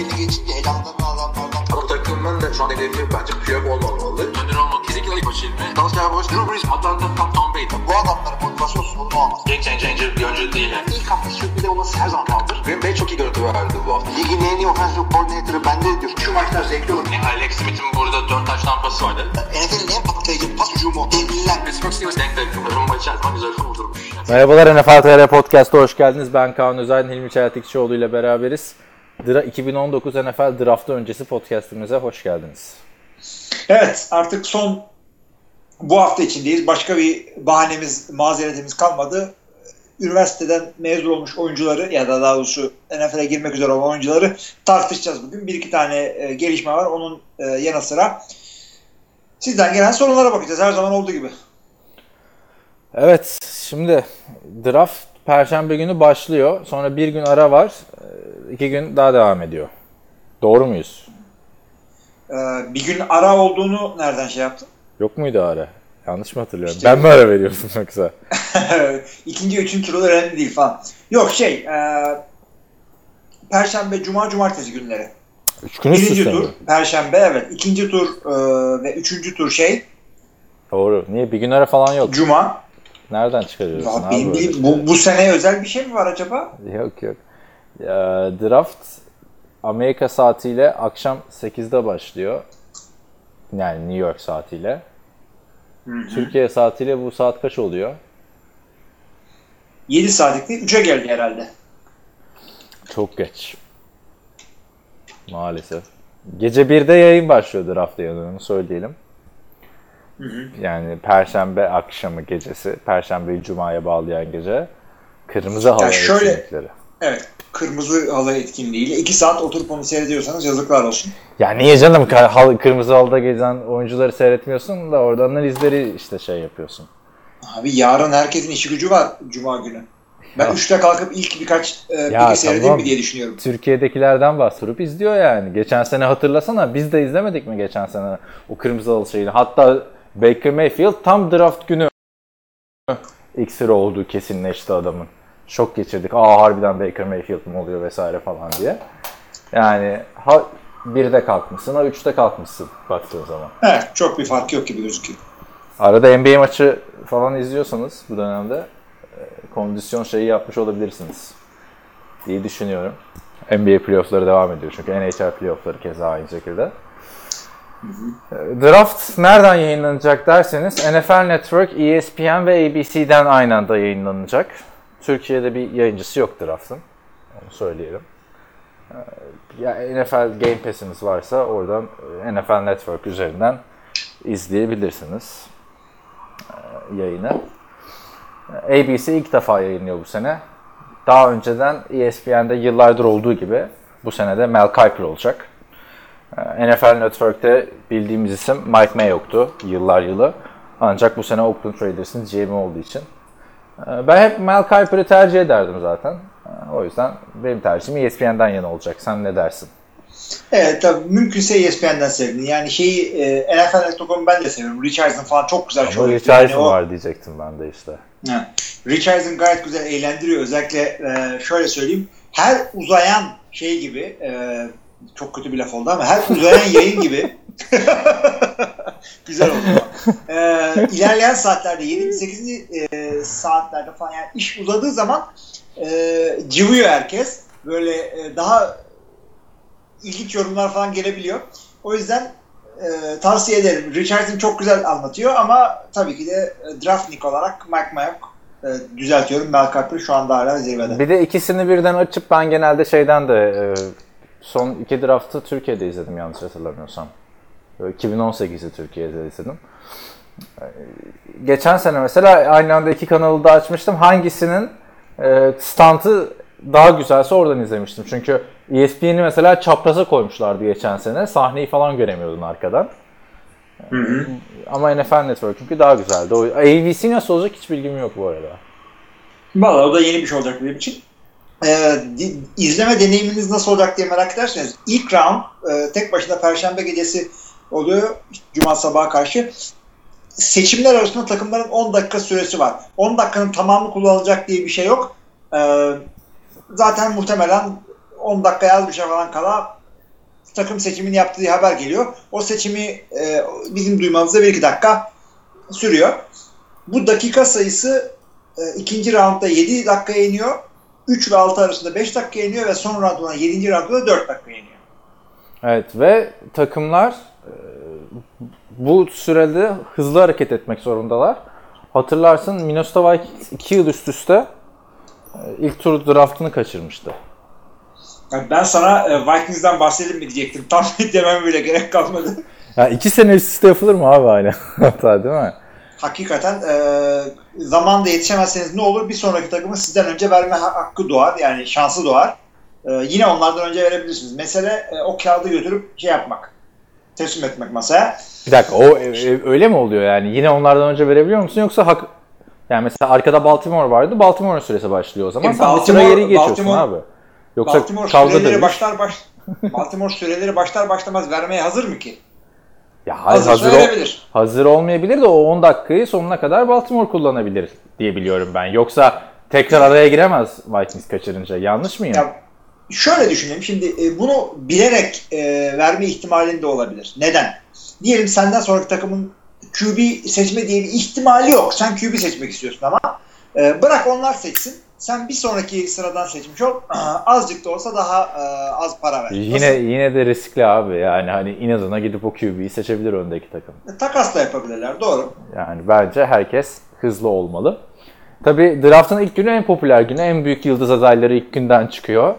belli geçince elanlarını alanlardan. Ama takımın da şu an hedefi bence Piyok olmamalı. Önder olmak kesinlikle ilk başı ilmi. Dalsya Boş, Drew Brees, Atlanta, Tom, Tom Brady. Bu adamların motivasyon sorunu olmaz. Game changer bir oyuncu değil yani. İlk hafta sürpriz olması her zaman kaldır. Green Bay çok iyi görüntü verdi bu hafta. Ligin en iyi offensive coordinator'ı bende diyor. Şu maçlar zevkli olur. Yani Alex Smith'in burada 4 taş tampası vardı. NFL'in en patlayıcı pas hücumu. Devliler. Pittsburgh Steelers denk denk. Rumba içerisinde güzel kurdurmuş. Merhabalar NFL TR Podcast'a hoş geldiniz. Ben Kaan Özel, Hilmi Çeltikçioğlu ile beraberiz. Dra 2019 NFL Draftı öncesi podcastimize hoş geldiniz. Evet artık son bu hafta içindeyiz. Başka bir bahanemiz, mazeretimiz kalmadı. Üniversiteden mezun olmuş oyuncuları ya da daha doğrusu NFL'e girmek üzere olan oyuncuları tartışacağız bugün. Bir iki tane e, gelişme var. Onun e, yanı sıra sizden gelen sorunlara bakacağız. Her zaman olduğu gibi. Evet, şimdi draft Perşembe günü başlıyor. Sonra bir gün ara var. Ee, iki gün daha devam ediyor. Doğru muyuz? E, bir gün ara olduğunu nereden şey yaptın? Yok muydu ara? Yanlış mı hatırlıyorum? İşte- ben mi ara veriyorsun yoksa? İkinci, üçüncü turu önemli değil falan. Yok şey e, Perşembe, Cuma, Cumartesi günleri. Üç gün üst Birinci tur? Perşembe evet. İkinci tur e, ve üçüncü tur şey Doğru. Niye? Bir gün ara falan yok. Cuma. Nereden çıkarıyorsun abi değil, şey? bu, bu sene özel bir şey mi var acaba? Yok yok. Ya, draft Amerika saatiyle akşam 8'de başlıyor. Yani New York saatiyle. Türkiye saatiyle bu saat kaç oluyor? 7 saatlikte 3'e geldi herhalde. Çok geç. Maalesef. Gece 1'de yayın başlıyor draft yayınını söyleyelim. Yani Perşembe akşamı gecesi, Perşembeyi Cuma'ya bağlayan gece. Kırmızı hava şöyle- etkinlikleri. Evet. Kırmızı halı etkinliğiyle 2 saat oturup onu seyrediyorsanız yazıklar olsun. Ya niye canım kırmızı halıda gezen oyuncuları seyretmiyorsun da orada analizleri işte şey yapıyorsun. Abi yarın herkesin işi gücü var Cuma günü. Ben Ya. 3'te kalkıp ilk birkaç e, Ya piki seyredeyim tamam. mi diye düşünüyorum. Türkiye'dekilerden bahsedip izliyor yani. Geçen sene hatırlasana biz de izlemedik mi geçen sene o kırmızı halı şeyini. Hatta Baker Mayfield tam draft günü ilk sıra olduğu kesinleşti adamın. Şok geçirdik. Aa harbiden Baker Mayfield mi oluyor vesaire falan diye. Yani ha 1'de kalkmışsın ha 3'te kalkmışsın baktığın zaman. Evet, çok bir fark yok gibi gözüküyor. Arada NBA maçı falan izliyorsanız bu dönemde e, kondisyon şeyi yapmış olabilirsiniz diye düşünüyorum. NBA playoffları devam ediyor çünkü NHL playoffları keza aynı şekilde. E, Draft nereden yayınlanacak derseniz NFL Network, E ESPN ve ABC'den aynı anda yayınlanacak. Türkiye'de bir yayıncısı yok draft'ın. Onu söyleyelim. E, Ya NFL Game Pass'iniz varsa oradan e, NFL Network üzerinden izleyebilirsiniz yayını. ABC ilk defa yayınlıyor bu sene. Daha önceden E ESPN'de yıllardır olduğu gibi bu sene de Mel Kiper olacak. Ee, NFL Network'te bildiğimiz isim Mike Mayock'tu yıllar yılı. Ancak bu sene Oakland Raiders'ın GM olduğu için. Ee, Ben hep Mel Kiper'ı tercih ederdim zaten. Ee, O yüzden benim tercihim ESPN'den yana olacak. Sen ne dersin? Evet tabii mümkünse ESPN'den sevdim. Yani şeyi e, NFL.com'u ben de seviyorum. Richardson falan çok güzel Ama yapıyor. Richardson Yani o- var diyecektim ben de işte. Ha. Richardson gayet güzel eğlendiriyor. Özellikle e, şöyle söyleyeyim. Her uzayan şey gibi e, çok kötü bir laf oldu ama her uzayan yayın gibi güzel oldu. E, ilerleyen saatlerde 7. 8. E, saatlerde falan yani iş uzadığı zaman e, cıvıyor herkes. Böyle e, daha ilginç yorumlar falan gelebiliyor. O yüzden e, tavsiye ederim. Richardson çok güzel anlatıyor ama tabii ki de e, draftnik olarak Mike Mayock e, düzeltiyorum. Mel Kiper şu anda hala zirvede. Bir de ikisini birden açıp ben genelde şeyden de e, son iki draftı Türkiye'de izledim yanlış hatırlamıyorsam. Böyle 2018'i Türkiye'de izledim. E, Geçen sene mesela aynı anda iki kanalı da açmıştım. Hangisinin e, stantı daha güzelse oradan izlemiştim. Çünkü ESPN'i mesela çapraza koymuşlardı geçen sene. Sahneyi falan göremiyordun arkadan. Ama NFL Network çünkü daha güzeldi. O, ABC nasıl olacak hiç bilgim yok bu arada. Valla o da yeni bir şey olacak benim için. Di- izleme deneyiminiz nasıl olacak diye merak ederseniz ilk round e, tek başına perşembe gecesi oluyor. Cuma sabaha karşı. Seçimler arasında takımların 10 dakika süresi var. 10 dakikanın tamamı kullanılacak diye bir şey yok. Ee, zaten muhtemelen 10 dakika az bir şey falan kala takım seçimini yaptığı haber geliyor. O seçimi e, bizim duymamızda bir iki dakika sürüyor. Bu dakika sayısı e, ikinci roundda 7 dakika iniyor. 3 ve 6 arasında 5 dakika iniyor ve son round olan 7. roundda da 4 dakika iniyor. Evet ve takımlar e, bu sürede hızlı hareket etmek zorundalar. Hatırlarsın Minnesota Vikings 2 yıl üst üste e, ilk tur draftını kaçırmıştı. Yani ben sana e, Vikings'den bahsedeyim mi diyecektim. Tam demem bile gerek kalmadı. Ya iki sene üst üste yapılır mı abi hala? Hatta değil mi? Hakikaten e, zamanda yetişemezseniz ne olur? Bir sonraki takımı sizden önce verme ha- hakkı doğar. Yani şansı doğar. E, yine onlardan önce verebilirsiniz. Mesele e, o kağıdı götürüp şey yapmak. Teslim etmek masaya. Bir dakika o e, öyle mi oluyor yani? Yine onlardan önce verebiliyor musun yoksa hak yani mesela arkada Baltimore vardı. Baltimore'un süresi başlıyor o zaman. E, Sen Baltimore- geri geçiyorsun Baltimore- abi. Yoksa Baltimore süreleri başlar baş Baltimore süreleri başlar başlamaz vermeye hazır mı ki? Ya Hazırsa hazır, ol- hazır olmayabilir de o 10 dakikayı sonuna kadar Baltimore kullanabilir diye biliyorum ben. Yoksa tekrar araya giremez Vikings kaçırınca. Yanlış mıyım? Ya şöyle düşünelim. Şimdi e, bunu bilerek e, verme ihtimalin de olabilir. Neden? Diyelim senden sonraki takımın QB seçme diye bir ihtimali yok. Sen QB seçmek istiyorsun ama e, bırak onlar seçsin. Sen bir sonraki sıradan seçmiş ol. Azıcık da olsa daha e, az para ver. Yine Nasıl? yine de riskli abi. Yani hani inadına gidip o QB'yi seçebilir öndeki takım. Takas da yapabilirler. Doğru. Yani bence herkes hızlı olmalı. Tabii draftın ilk günü en popüler günü. En büyük yıldız adayları ilk günden çıkıyor.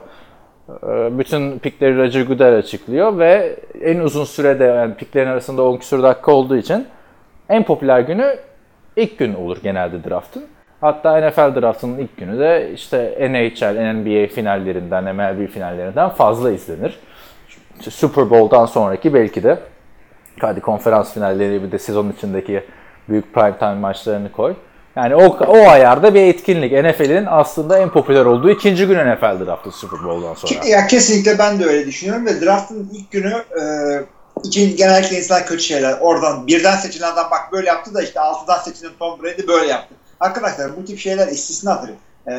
Ee, Bütün pikleri Roger Goodell açıklıyor ve en uzun sürede yani piklerin arasında 10 küsur dakika olduğu için en popüler günü ilk gün olur genelde draftın. Hatta NFL draftının ilk günü de işte NHL, NBA finallerinden, MLB finallerinden fazla izlenir. Super Bowl'dan sonraki belki de hadi konferans finalleri bir de sezon içindeki büyük prime time maçlarını koy. Yani o, o ayarda bir etkinlik. NFL'in aslında en popüler olduğu ikinci gün NFL draftı Super Bowl'dan sonra. Ya kesinlikle ben de öyle düşünüyorum ve draftın ilk günü e, için genellikle insanlar kötü şeyler. Oradan birden seçilen adam bak böyle yaptı da işte altıdan seçilen Tom Brady böyle yaptı. Arkadaşlar bu tip şeyler istisnadır. E,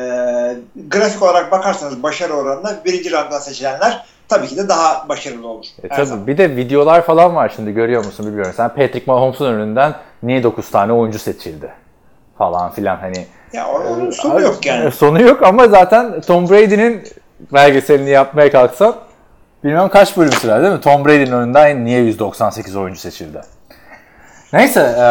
grafik olarak bakarsanız başarı oranına birinci randan seçilenler tabii ki de daha başarılı olur. E tabii zaman. bir de videolar falan var şimdi görüyor musun bilmiyorum. Sen Patrick Mahomes'un önünden niye 9 tane oyuncu seçildi? Falan filan hani. Ya onun sonu yok yani. E, Sonu yok ama zaten Tom Brady'nin belgeselini yapmaya kalksan bilmem kaç bölüm sürer değil mi? Tom Brady'nin önünden niye 198 oyuncu seçildi? Neyse e,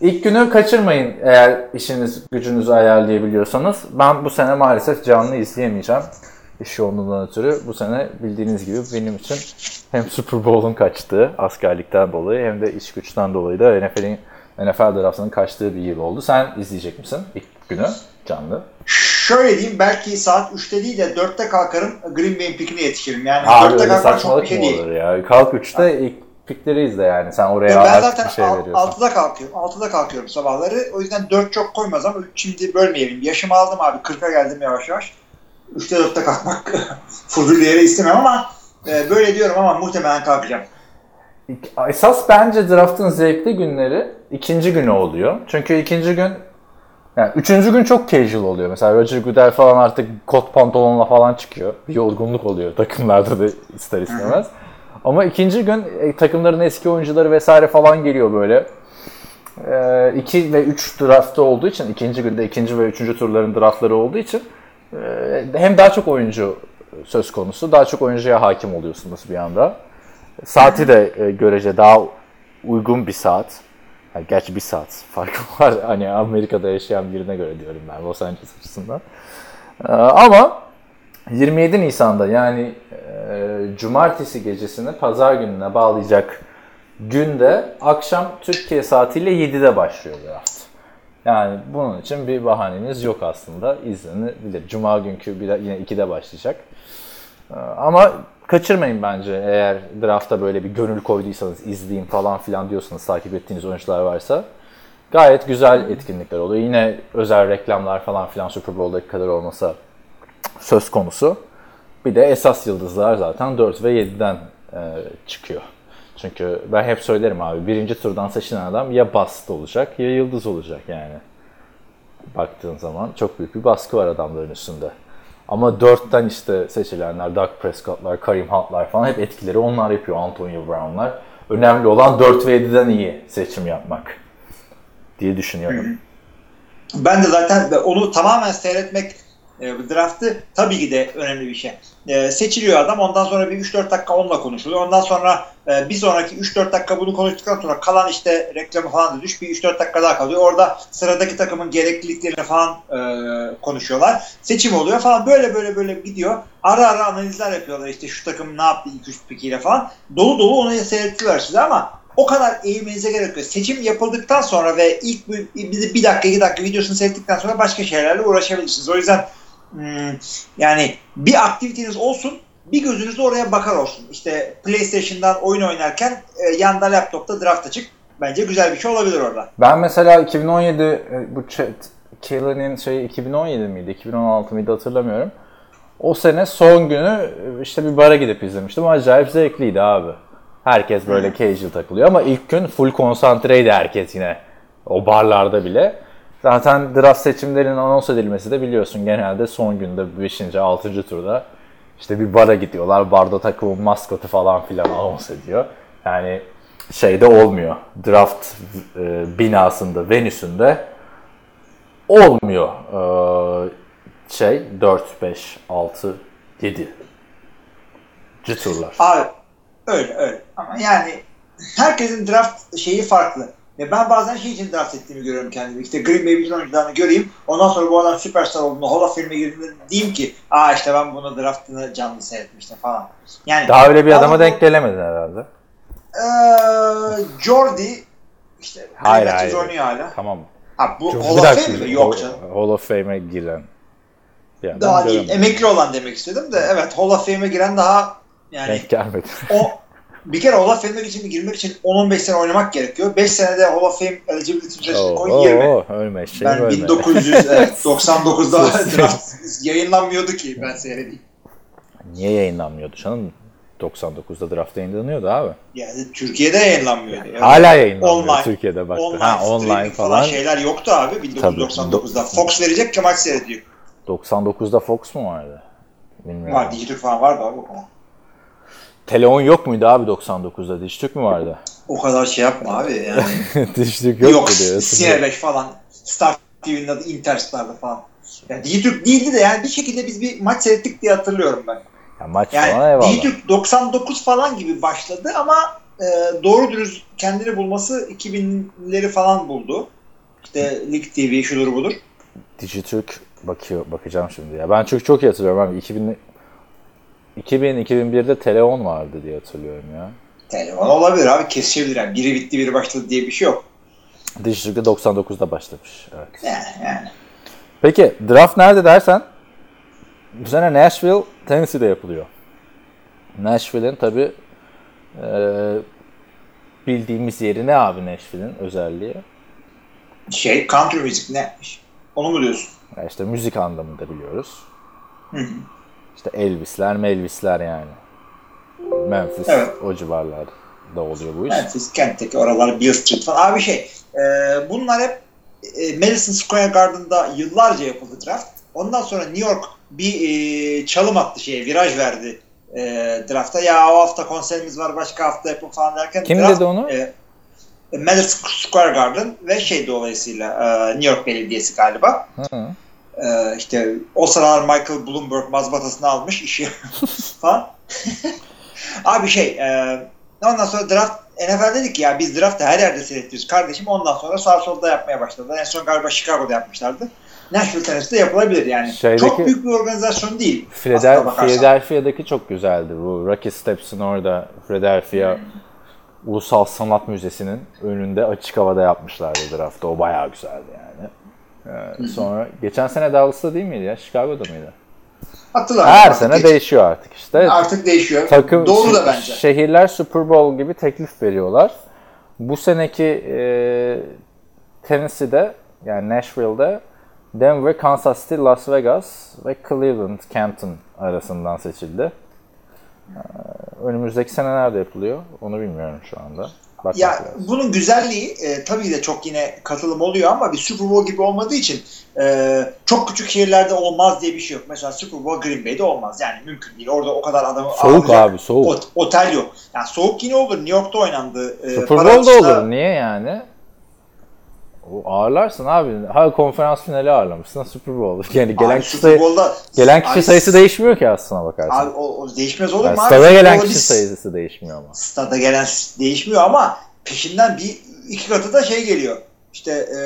ilk günü kaçırmayın eğer işiniz gücünüzü ayarlayabiliyorsanız. Ben bu sene maalesef canlı izleyemeyeceğim. İş yoğunluğundan ötürü bu sene bildiğiniz gibi benim için hem Super Bowl'un kaçtığı askerlikten dolayı hem de iş güçten dolayı da NFL'in NFL draftının kaçtığı bir yıl oldu. Sen izleyecek misin ilk günü canlı? Şöyle diyeyim belki saat 3'te değil de 4'te kalkarım Green Bay'in pikine yetişirim. Yani Abi 4'te öyle kalkmak çok bir şey değil. olur ya? Kalk 3'te ilk pikleri izle yani. Sen oraya Ya ben zaten bir şey al- veriyorsun. 6'da kalkıyorum. 6'da kalkıyorum sabahları. O yüzden 4 çok koymaz ama şimdi bölmeyelim. Yaşımı aldım abi. 40'a geldim yavaş yavaş. 3'te 4'te kalkmak fuzuli yere istemem ama e, böyle diyorum ama muhtemelen kalkacağım. Esas bence draftın zevkli günleri ikinci günü oluyor. Çünkü ikinci gün yani üçüncü gün çok casual oluyor. Mesela Roger Goodell falan artık kot pantolonla falan çıkıyor. Bir yorgunluk oluyor takımlarda da ister istemez. Ama ikinci gün e, takımların eski oyuncuları vesaire falan geliyor böyle. 2 ve 3 draftı olduğu için ikinci günde ikinci ve üçüncü turların draftları olduğu için e, hem daha çok oyuncu söz konusu, daha çok oyuncuya hakim oluyorsunuz bir anda. Saati de e, görece daha uygun bir saat. Yani gerçi bir saat farkı var. Hani Amerika'da yaşayan birine göre diyorum ben Los Angeles açısından. E, ama 27 Nisan'da yani e, cumartesi gecesini pazar gününe bağlayacak günde akşam Türkiye saatiyle 7'de başlıyor draft. Yani bunun için bir bahaneniz yok aslında. İzlenebilir. Cuma günkü bir de yine 2'de başlayacak. Ee, Ama kaçırmayın bence eğer drafta böyle bir gönül koyduysanız izleyeyim falan filan diyorsanız takip ettiğiniz oyuncular varsa. Gayet güzel etkinlikler oluyor. Yine özel reklamlar falan filan Super Bowl'daki kadar olmasa söz konusu. Bir de esas yıldızlar zaten 4 ve 7'den e, çıkıyor. Çünkü ben hep söylerim abi birinci turdan seçilen adam ya bast olacak ya yıldız olacak yani. Baktığın zaman çok büyük bir baskı var adamların üstünde. Ama dörtten işte seçilenler, Doug Prescott'lar, Kareem Hunt'lar falan hep etkileri onlar yapıyor, Antonio Brown'lar. Önemli olan 4 ve 7'den iyi seçim yapmak diye düşünüyorum. Ben de zaten onu tamamen seyretmek e, draftı tabii ki de önemli bir şey. E, seçiliyor adam ondan sonra bir 3-4 dakika onunla konuşuluyor. Ondan sonra e, bir sonraki 3-4 dakika bunu konuştuktan sonra kalan işte reklamı falan da düş bir 3-4 dakika daha kalıyor. Orada sıradaki takımın gerekliliklerini falan e, konuşuyorlar. Seçim oluyor falan böyle böyle böyle gidiyor. Ara ara analizler yapıyorlar işte şu takım ne yaptı ilk 3 pikiyle falan. Dolu dolu onu seyrettiler size ama o kadar eğilmenize gerek yok. Seçim yapıldıktan sonra ve ilk bir, bir, dakika iki dakika videosunu seyrettikten sonra başka şeylerle uğraşabilirsiniz. O yüzden yani bir aktiviteniz olsun bir gözünüz de oraya bakar olsun. İşte PlayStation'dan oyun oynarken e, yanda laptopta draft açık. Bence güzel bir şey olabilir orada. Ben mesela 2017 e, bu chat Kelly'nin şey 2017 miydi 2016 mıydı hatırlamıyorum. O sene son günü e, işte bir bara gidip izlemiştim. Acayip zevkliydi abi. Herkes böyle casual takılıyor ama ilk gün full konsantreydi herkes yine. O barlarda bile. Zaten draft seçimlerinin anons edilmesi de biliyorsun genelde son günde 5. 6. turda işte bir bara gidiyorlar. Barda takımın maskotu falan filan anons ediyor. Yani şeyde olmuyor. Draft e, binasında, Venüs'ünde olmuyor. E, şey 4, 5, 6, 7 turlar. Abi öyle öyle. Ama yani herkesin draft şeyi farklı. Ya ben bazen şey için draft ettiğimi görüyorum kendimi. İşte Green Bay bütün oyuncularını göreyim. Ondan sonra bu adam süperstar olduğunda Hall of Fame'e girdiğinde diyeyim ki aa işte ben bunu draftını canlı seyretmiştim falan. Yani Daha öyle bir adama Adam- denk gelemedin herhalde. Eee Jordy işte Hayır hayır. Oynuyor hala. Tamam. Ha, bu Bir Hall of Fame mi? Yok canım. Hall of Fame'e giren. adam Daha değil. Emekli olan demek istedim de evet Hall of Fame'e giren daha yani Denk gelmedi. o bir kere Hall of Fame'e için girmek için 10-15 sene oynamak gerekiyor. 5 senede Hall of Fame eligibility ücretini Oo, koy 20. oo, ölme şey ben ölme. 1999'da draft yayınlanmıyordu ki ben seyredeyim. Niye yayınlanmıyordu canım? 99'da draft yayınlanıyordu abi. Yani Türkiye'de yayınlanmıyordu. Yani Hala yayınlanmıyor online- Türkiye'de baktı. Online, ha online streaming falan. şeyler yoktu abi 1999'da. Fox verecek ki maç seyrediyor. 99'da Fox mu vardı? Bilmiyorum. Var Dijitürk falan vardı abi o. Teleon yok muydu abi 99'da? Dijitürk mü vardı? O kadar şey yapma abi yani. Dijitürk yok, Yok, mu diyor. Sine 5 falan. Star TV'nin adı Interstar'da falan. Yani Dijitürk değildi de yani bir şekilde biz bir maç seyrettik diye hatırlıyorum ben. Ya maç Yani falan eyvallah. Dijitürk 99 falan gibi başladı ama e, doğru dürüst kendini bulması 2000'leri falan buldu. İşte Lig TV şudur budur. Dijitürk bakıyor bakacağım şimdi ya. Ben çünkü çok iyi hatırlıyorum abi. 2000 2000 2001'de Teleon vardı diye hatırlıyorum ya. Telefon olabilir abi kesişebilir yani. Biri bitti biri başladı diye bir şey yok. Dijitürk'te 99'da başlamış. Evet. Yani yani. Peki draft nerede dersen bu sene Nashville, Tennessee'de yapılıyor. Nashville'in tabi bildiğimiz yeri ne abi Nashville'in özelliği? Şey country müzik ne? Onu mu diyorsun? Ya işte müzik anlamında biliyoruz. Hı hı. İşte Elvis'ler, Melvis'ler yani. Memphis Evet. o civarlarda oluyor bu iş. Memphis, Kent'teki oralar, Beale Street falan. Abi şey, e, bunlar hep e, Madison Square Garden'da yıllarca yapıldı draft. Ondan sonra New York bir e, çalım attı şeye, viraj verdi e, drafta. Ya o hafta konserimiz var, başka hafta yapın falan derken. Kim draft, dedi onu? E, Madison Square Garden ve şey dolayısıyla e, New York Belediyesi galiba. Hı. E, işte o sıralar Michael Bloomberg mazbatasını almış işi falan. Abi şey e, ondan sonra draft NFL dedik ya biz draftı her yerde seyrediyoruz kardeşim. Ondan sonra sağ solda yapmaya başladılar. En son galiba Chicago'da yapmışlardı. Nashville Tennessee'de yapılabilir yani. Şeydeki- Çok büyük bir organizasyon değil. Philadelphia'daki çok güzeldi bu. Rocky Steps'in orada Philadelphia Ulusal Sanat Müzesi'nin önünde açık havada yapmışlardı draftı. O bayağı güzeldi yani. Ee, sonra geçen sene Dallas'ta değil miydi ya? Chicago'da mıydı? Hatırlamıyorum. Her sene geç- değişiyor artık işte. Artık değişiyor. Takım Doğru da bence. Şehirler Super Bowl gibi teklif veriyorlar. Bu seneki e, Tennessee'de yani Nashville'de Denver, Kansas City, Las Vegas ve Cleveland, Canton arasından seçildi. Ee, önümüzdeki sene nerede yapılıyor onu bilmiyorum şu anda. Bakmak Ya lazım. bunun güzelliği e, tabii de çok yine katılım oluyor ama bir Super Bowl gibi olmadığı için e, çok küçük şehirlerde olmaz diye bir şey yok. Mesela Super Bowl Green Bay'de olmaz. Yani mümkün değil. Orada o kadar adamı Soğuk ağırlayacak abi soğuk. ot- otel yok. Yani soğuk yine olur. New York'ta oynandı. E, Super Bowl'da olur. Niye yani? O ağırlarsın abi. Ha konferans finali ağırlamışsın Super Bowl. Yani gelen Abi kişi, sayı- Bowl'da gelen kişi Abi, sayısı değişmiyor ki aslına bakarsan. Abi o, o değişmez olur Yani mu abi? stada gelen kişi biz- sayısı değişmiyor ama. Stada gelen değişmiyor ama peşinden bir iki katı da şey geliyor. İşte e,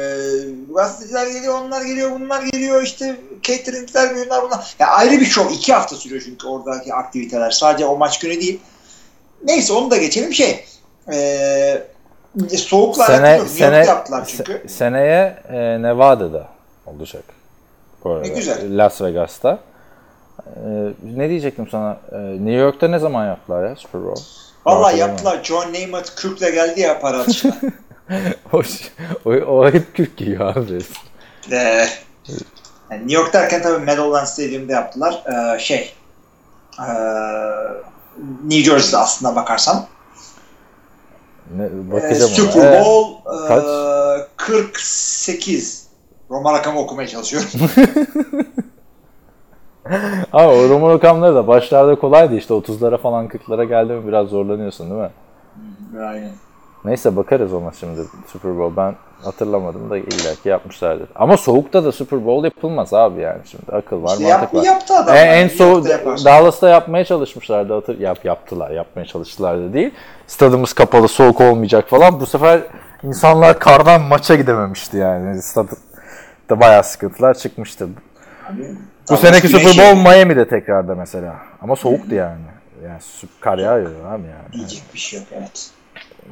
gazeteciler geliyor, onlar geliyor, bunlar geliyor, işte cateringler, bunlar bunlar. Ya ayrı bir şov. iki hafta sürüyor çünkü oradaki aktiviteler. Sadece o maç günü değil. Neyse onu da geçelim. Şey, e, soğukla alakalı Sene. New sene, yaptılar çünkü. se- seneye e, Nevada'da olacak. Bu arada. Ne güzel. Las Vegas'ta. E, ne diyecektim sana? E, New York'ta ne zaman yaptılar ya Super Bowl? Hatırlamıyorum. yaptılar. John Namath Kürk'le geldi ya para atışına. o, o, o hep Kürk giyiyor abi. Ee, yani New York derken tabii Meadowlands Stadium'da yaptılar. Ee, şey ee, New Jersey'de aslında bakarsan. Ne, Ee, bakacağım ona. Super Ee, Bowl ee, kaç? 48. Roma rakamı okumaya çalışıyorum. Ama o Roman rakamları da başlarda kolaydı işte 30'lara falan 40'lara geldi mi biraz zorlanıyorsun değil mi? Aynen. Neyse bakarız ona şimdi Super Bowl. Ben hatırlamadım da illaki yapmışlardır. Ama soğukta da Super Bowl yapılmaz abi yani şimdi akıl var İşte mantık yap, var. yaptı adam. E, en New soğuk. Dallas'ta yapmaya çalışmışlardı hatır yap yaptılar yapmaya çalıştılar da değil. Stadımız kapalı soğuk olmayacak falan. Bu sefer insanlar kardan maça gidememişti yani. Stad da bayağı sıkıntılar çıkmıştı. Abi, Bu seneki Super Bowl Miami'de tekrarda mesela. Ama soğuktu yani. Yani kar yağıyor abi yani. Diyecek bir şey yok evet.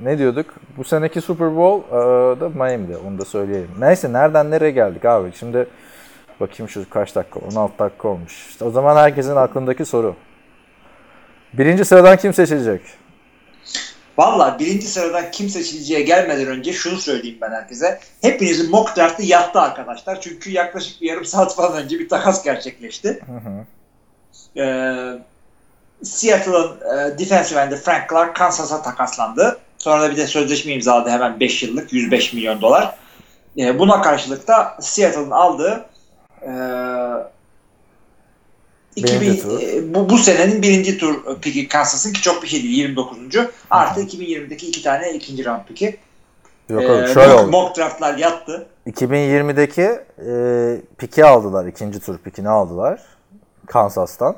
Ne diyorduk? Bu seneki Super Bowl e, da Miami'de. Onu da söyleyelim. Neyse nereden nereye geldik abi? Şimdi bakayım şu kaç dakika? 16 dakika olmuş. İşte o zaman herkesin aklındaki soru. Birinci sıradan kim seçilecek? Valla birinci sıradan kim seçileceğe gelmeden önce şunu söyleyeyim ben herkese. Hepinizin mock draft'ı yattı arkadaşlar. Çünkü yaklaşık bir yarım saat falan önce bir takas gerçekleşti. Ee, Seattle'ın e, defensive end'i Frank Clark Kansas'a takaslandı. Sonra da bir de sözleşme imzaladı hemen 5 yıllık 105 milyon dolar. Ee, buna karşılık da Seattle'ın aldığı e, 2000, Birinci tur. e, bu, bu senenin birinci tur piki Kansas'ın ki çok bir şey değil 29. Artı 2020'deki iki tane ikinci round piki. Yok Ee, şöyle mock, oldu. mock draftlar yattı. 2020'deki e, piki aldılar. ikinci tur pikini aldılar. Kansas'tan.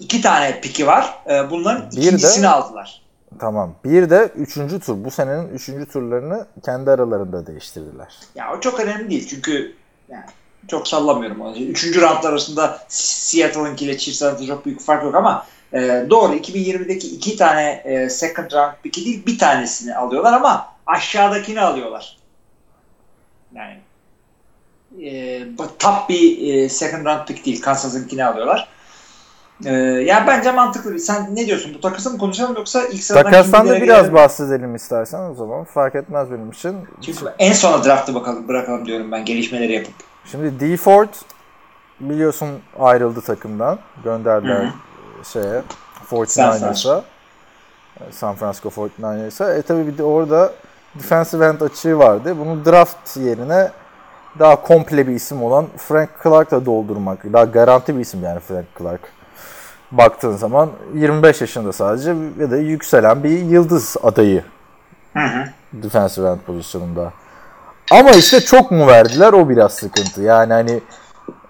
İki tane piki var. Ee, bunların Bir de- ikincisini aldılar. Tamam. Bir de üçüncü tur. Bu senenin üçüncü turlarını kendi aralarında değiştirdiler. Ya o çok önemli değil çünkü yani çok sallamıyorum onu. Üçüncü roundlar arasında Seattle'ınkiyle Chiefs arasında çok büyük fark yok ama e, doğru 2020'deki iki tane e, second round pick'i değil bir tanesini alıyorlar ama aşağıdakini alıyorlar. Yani e, top bir e, second round pick değil. Kansas'ınkini alıyorlar. E, yani bence mantıklı. Sen ne diyorsun? Bu takası mı konuşalım yoksa ilk sıradan Takastan da biraz gelelim? bahsedelim istersen o zaman. Fark etmez benim için. Çünkü en sona draftı bakalım bırakalım diyorum ben gelişmeleri yapıp. Şimdi D Ford biliyorsun ayrıldı takımdan. Gönderdiler Hı şeye San 49ers'a. San Francisco 49ers'a. E tabi bir de orada defensive end açığı vardı. Bunu draft yerine daha komple bir isim olan Frank Clark'la doldurmak. Daha garanti bir isim yani Frank Clark. Baktığın zaman 25 yaşında sadece ve de yükselen bir yıldız adayı Hı hı. defensive end pozisyonunda. Ama işte çok mu verdiler o biraz sıkıntı. Yani hani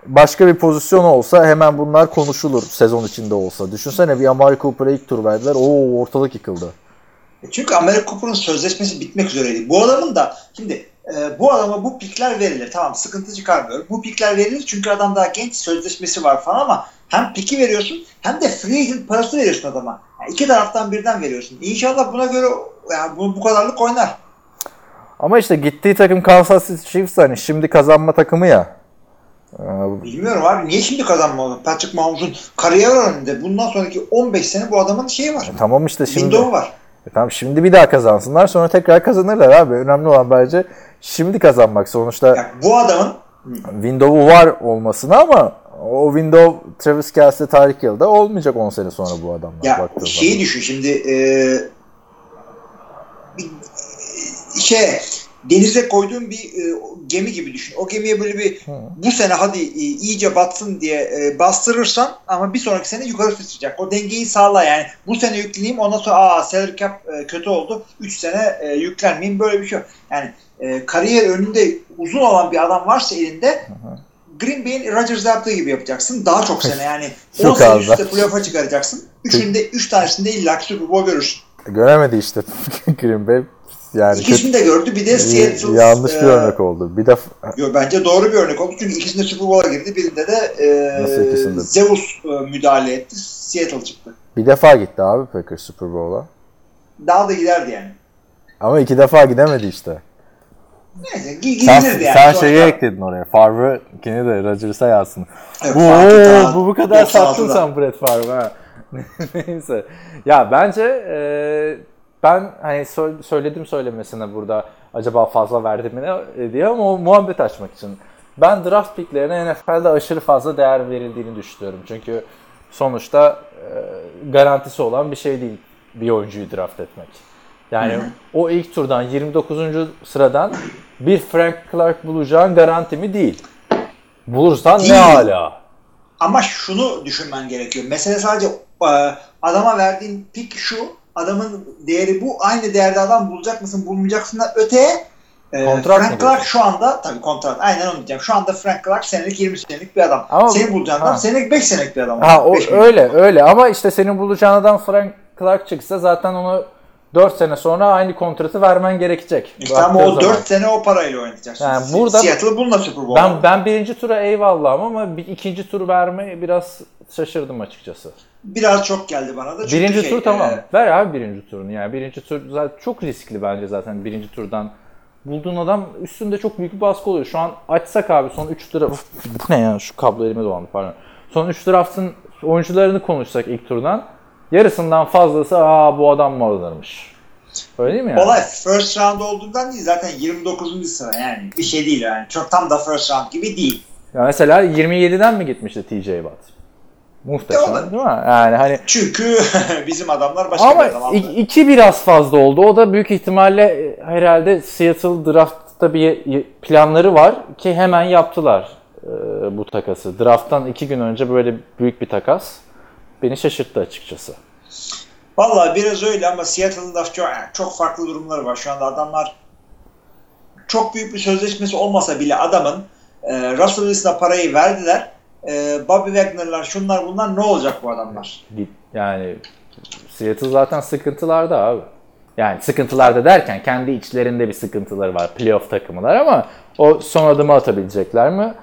başka bir pozisyon olsa hemen bunlar konuşulur sezon içinde olsa. Düşünsene bir Amari Cooper'a ilk tur verdiler. Oo ortalık yıkıldı. E Çünkü Amerika Cooper'ın sözleşmesi bitmek üzereydi. Bu adamın da şimdi e, bu adama bu pikler verilir. Tamam sıkıntı çıkarmıyor. Bu pikler verilir çünkü adam daha genç sözleşmesi var falan ama hem piki veriyorsun hem de free agent parası veriyorsun adama. Yani iki taraftan birden veriyorsun. İnşallah buna göre yani bu, bu kadarlık oynar. Ama işte gittiği takım Kansas City Chiefs hani şimdi kazanma takımı ya. Bilmiyorum abi niye şimdi kazanmalı? Patrick Mahomes'un kariyer önünde bundan sonraki 15 sene bu adamın şeyi var. tamam işte şimdi. Window'u var. E tamam şimdi bir daha kazansınlar sonra tekrar kazanırlar abi. Önemli olan bence şimdi kazanmak. Sonuçta Yani bu adamın window'u var olmasına ama o window Travis Kelce Tarık Yıl'da olmayacak 10 sene sonra bu adamlar Ya şeyi zaman. düşün şimdi e, bir şey denize koyduğun bir e, gemi gibi düşün. O gemiye böyle bir bu sene hadi e, iyice batsın diye e, bastırırsan ama bir sonraki sene yukarı sıçrayacak. O dengeyi sağla yani. Bu sene yükleyeyim ondan sonra aa salary cap e, kötü oldu. 3 sene e, yüklenmeyeyim böyle bir şey yok. Yani e, kariyer önünde uzun olan bir adam varsa elinde Green Bay'in Rodgers yaptığı gibi yapacaksın. Daha çok sene yani 10 Çok sene az üst üste playoff'a çıkaracaksın. Üçünde, üç tanesinde illa Super Bowl görürsün. Göremedi işte Green Bay. Yani İkisini de gördü. Bir de Seattle yanlış bir e, örnek oldu. Bir de Yo, bence doğru bir örnek oldu. Çünkü ikisinde Super Bowl'a girdi. Birinde de Nasıl e, ikisinde? Zeus e, müdahale etti. Seattle çıktı. bir defa gitti abi Packers Super Bowl'a. Daha da giderdi yani. Ama iki defa gidemedi işte. Neyse gi- Sen, gidilirdi yani. sen şeyi ekledin oraya. Favre ikini de Rodgers'a yazsın. Evet, Bu, bu bu kadar 96'da. sattın sen Brett Favre ha. Neyse. Ya bence e, ben hani sö- söyledim söylemesine burada acaba fazla verdi mi ne diye ama o muhabbet açmak için. Ben draft picklerine NFL'de aşırı fazla değer verildiğini düşünüyorum. Çünkü sonuçta e, garantisi olan bir şey değil bir oyuncuyu draft etmek. Yani o ilk turdan 29. sıradan bir Frank Clark bulacağın garantimi değil. Bulursan Değil. ne hala. Ama şunu düşünmen gerekiyor. Mesele sadece e, adama verdiğin pick şu. Adamın değeri bu. Aynı değerde adam bulacak mısın bulmayacaksın da öteye Kontrat Frank Clark şu anda tabii kontrat aynen onu diyeceğim. Şu anda Frank Clark senelik 20 senelik bir adam. Ama- Senin bulacağın adam senelik 5 senelik bir adam. Ha o Beş milyon. öyle öyle ama işte senin bulacağın adam Frank Clark çıksa zaten onu 4 sene sonra aynı kontratı vermen gerekecek. İşte ama o zaman. 4 sene o parayla oynatacaksın. Yani burada- Seattle bununla Super Bowl. Ben ben birinci tura eyvallahım ama bir ikinci tur verme biraz şaşırdım açıkçası. Biraz çok geldi bana da. Çünkü Birinci şey, tur tamam. e, Ver abi birinci turunu yani. Birinci tur zaten çok riskli bence zaten birinci turdan. Bulduğun adam üstünde çok büyük bir baskı oluyor. Şu an açsak abi son 3 draft... Uf, bu ne ya şu kablo elime dolandı pardon. Son 3 draftın oyuncularını konuşsak ilk turdan. Yarısından fazlası aa bu adam mı alınırmış. Öyle değil mi yani? Olay first round olduğundan değil zaten 29. sıra yani bir şey değil yani. Çok tam da first round gibi değil. Ya mesela 27'den mi gitmişti TJ Watt? Muhteşem Ya, değil mi? Yani hani Çünkü bizim adamlar başka Ama bir adam aldı. i- iki biraz fazla oldu. O da büyük ihtimalle e, herhalde Seattle draft'ta bir planları var ki hemen yaptılar e, bu takası. Draft'tan iki gün önce böyle büyük bir takas beni şaşırttı açıkçası. Vallahi biraz öyle ama Seattle'ın da çok, çok farklı durumları var. Şu anda adamlar çok büyük bir sözleşmesi olmasa bile adamın e, Russell Wilson'a parayı verdiler. E, Bobby Wagner'lar şunlar bunlar ne olacak bu adamlar? Yani Seattle zaten sıkıntılarda abi. Yani sıkıntılarda derken kendi içlerinde bir sıkıntıları var. Playoff takımılar ama o son adımı atabilecekler mi?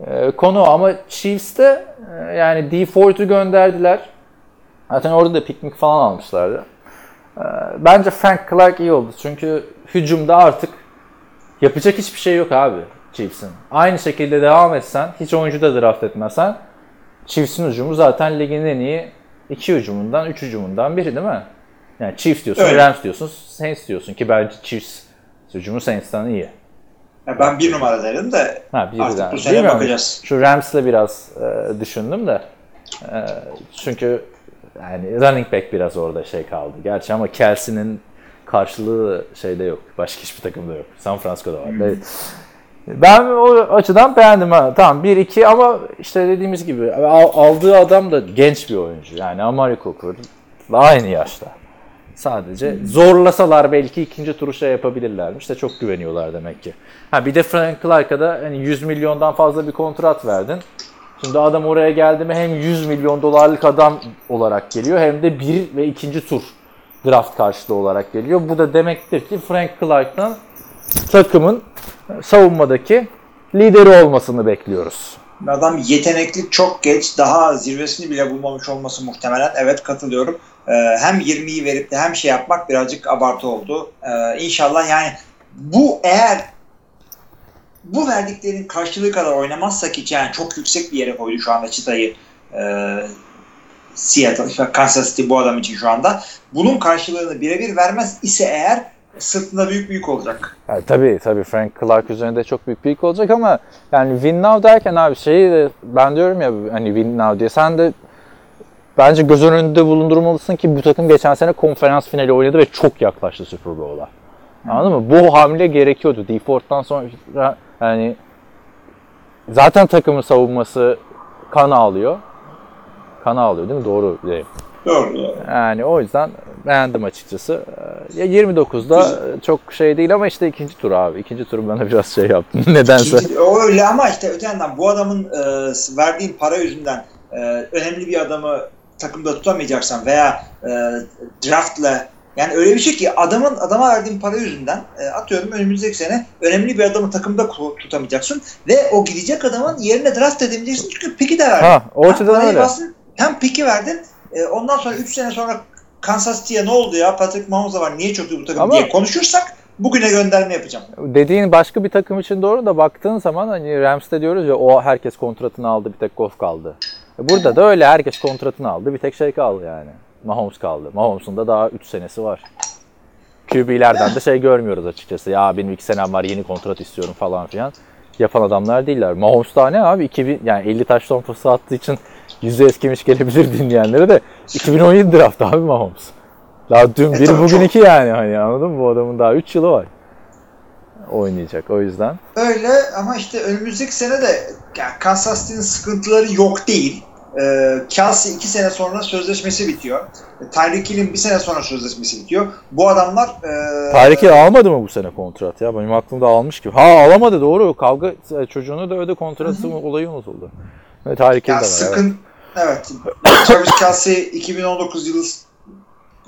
Ee, konu ama Chiefs'te e, yani D Ford'u gönderdiler. Zaten orada da piknik falan almışlardı. Ee, bence Frank Clark iyi oldu. Çünkü hücumda artık yapacak hiçbir şey yok abi Chiefs'in. Aynı şekilde devam etsen, hiç oyuncu da draft etmesen Chiefs'in hücumu zaten ligin en iyi iki hücumundan, üç hücumundan biri değil mi? Yani Chiefs diyorsun, Öyle. Rams diyorsun, Saints diyorsun ki bence Chiefs hücumu Saints'ten iyi. Ya ben bir numara derim de Ha, bir Artık bu sene bakacağız. Şu Rams'le biraz e, düşündüm de. E, çünkü yani running back biraz orada şey kaldı. Gerçi ama Kelsey'nin karşılığı şeyde yok. Başka hiçbir takımda yok. San Francisco'da var. Evet. Ben o açıdan beğendim ha. Tamam 1-2 ama işte dediğimiz gibi al- aldığı adam da genç bir oyuncu. Yani Amari Cooper aynı yaşta. Sadece zorlasalar belki ikinci turu şey yapabilirlermiş de çok güveniyorlar demek ki. Ha bir de Frank Clark'a da hani 100 milyondan fazla bir kontrat verdin. Şimdi adam oraya geldi mi hem 100 milyon dolarlık adam olarak geliyor hem de bir ve ikinci tur draft karşılığı olarak geliyor. Bu da demektir ki Frank Clark'tan takımın savunmadaki lideri olmasını bekliyoruz. Adam yetenekli çok geç daha zirvesini bile bulmamış olması muhtemelen. Evet katılıyorum. Ee, hem 20'yi verip de hem şey yapmak birazcık abartı oldu. Ee, inşallah yani bu eğer bu verdiklerin karşılığı kadar oynamazsak hiç yani çok yüksek bir yere koydu şu anda çıtayı e, Seattle, Kansas City bu adam için şu anda. Bunun karşılığını birebir vermez ise eğer sırtında büyük büyük olacak. Yani tabii tabii Frank Clark üzerinde çok büyük büyük olacak ama yani win now derken abi şeyi de ben diyorum ya hani win now diye sen de bence göz önünde bulundurmalısın ki bu takım geçen sene konferans finali oynadı ve çok yaklaştı Super Bowl'a. Anladın mı? Bu hamle gerekiyordu. Default'tan sonra yani zaten takımın savunması kan ağlıyor. Kan ağlıyor değil mi? Doğru diyeyim. Doğru. ya. Yani o yüzden beğendim açıkçası. Ya 29'da çok şey değil ama işte ikinci tur abi. İkinci tur bana biraz şey yaptı. Nedense. İkinci- o öyle ama işte öte yandan bu adamın e, verdiğin para yüzünden e, önemli bir adamı takımda tutamayacaksan veya e, draftla yani öyle bir şey ki adamın adama verdiğin para yüzünden e, atıyorum önümüzdeki sene önemli bir adamı takımda tutamayacaksın ve o gidecek adamın yerine draft edemeyeceksin çünkü piki de verdin. Ha, o açıdan öyle. bastın, hem piki verdin. E, ondan sonra 3 sene sonra Kansas City'ye ne oldu ya Patrick Mahomes da var niye iyi bu takım Ama- diye konuşursak bugüne gönderme yapacağım. Dediğin başka bir takım için doğru da baktığın zaman hani Rams'te diyoruz ya o herkes kontratını aldı bir tek Goff kaldı. E Burada da öyle herkes kontratını aldı bir tek şey kaldı yani. Mahomes kaldı. Mahomes'un da daha 3 senesi var. QB'lerden de şey görmüyoruz açıkçası. Ya benim 2 senem var yeni kontrat istiyorum falan filan. Yapan adamlar değiller. Mahomes daha ne abi? 2000, yani 50 taş pası attığı için yüzü eskimiş gelebilir dinleyenlere de 2017 draft abi Mahomes. Daha dün E bir tabii bugün iki yani hani anladın mı? Bu adamın daha 3 yılı var. Oynayacak o yüzden. Öyle ama işte önümüzdeki sene de yani Kansas City'nin sıkıntıları yok değil. Ee, Kelsey iki sene sonra sözleşmesi bitiyor. Tyreek Hill'in bir sene sonra sözleşmesi bitiyor. Bu adamlar e, Tarık Hill almadı mı bu sene kontrat ya? Benim aklımda almış gibi. Ha alamadı doğru. Kavga çocuğunu da öde kontratı mı olayı unutuldu. Ve Tarık Hill de var. evet. sıkın evet. Travis Kelsey 2019 yılı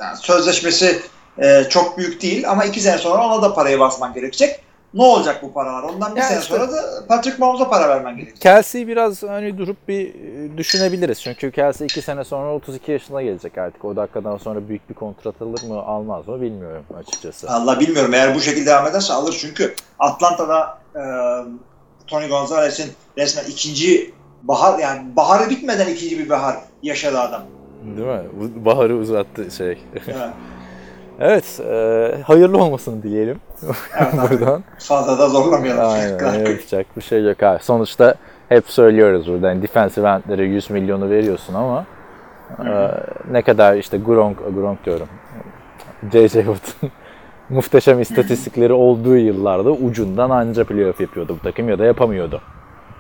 yani sözleşmesi e, çok büyük değil ama iki sene sonra ona da parayı basman gerekecek. Ne olacak bu paralar? Ondan bir Ya sene işte- sonra da Patrick Mahomes'a para vermen gerekecek. Kelsey biraz hani durup bir e, düşünebiliriz. Çünkü Kelsey 2 sene sonra 32 yaşına gelecek artık. O dakikadan sonra büyük bir kontrat alır mı almaz mı bilmiyorum açıkçası. Allah bilmiyorum eğer bu şekilde devam ederse alır çünkü Atlanta'da e, Tony Gonzalez'in resmen ikinci bahar yani baharı bitmeden ikinci bir bahar yaşadı adam. Değil mi? Baharı uzattı şey. Evet. evet. e, hayırlı olmasını dileyelim. Evet. Buradan. Fazla da zorlamayalım. Aynen yapacak bir şey yok abi. Sonuçta hep söylüyoruz burada hani defensive endlere 100 milyonu veriyorsun ama e, ne kadar işte Gronk, Gronk diyorum. J.J. Watt'ın muhteşem istatistikleri olduğu yıllarda ucundan anca playoff yapıyordu bu takım ya da yapamıyordu.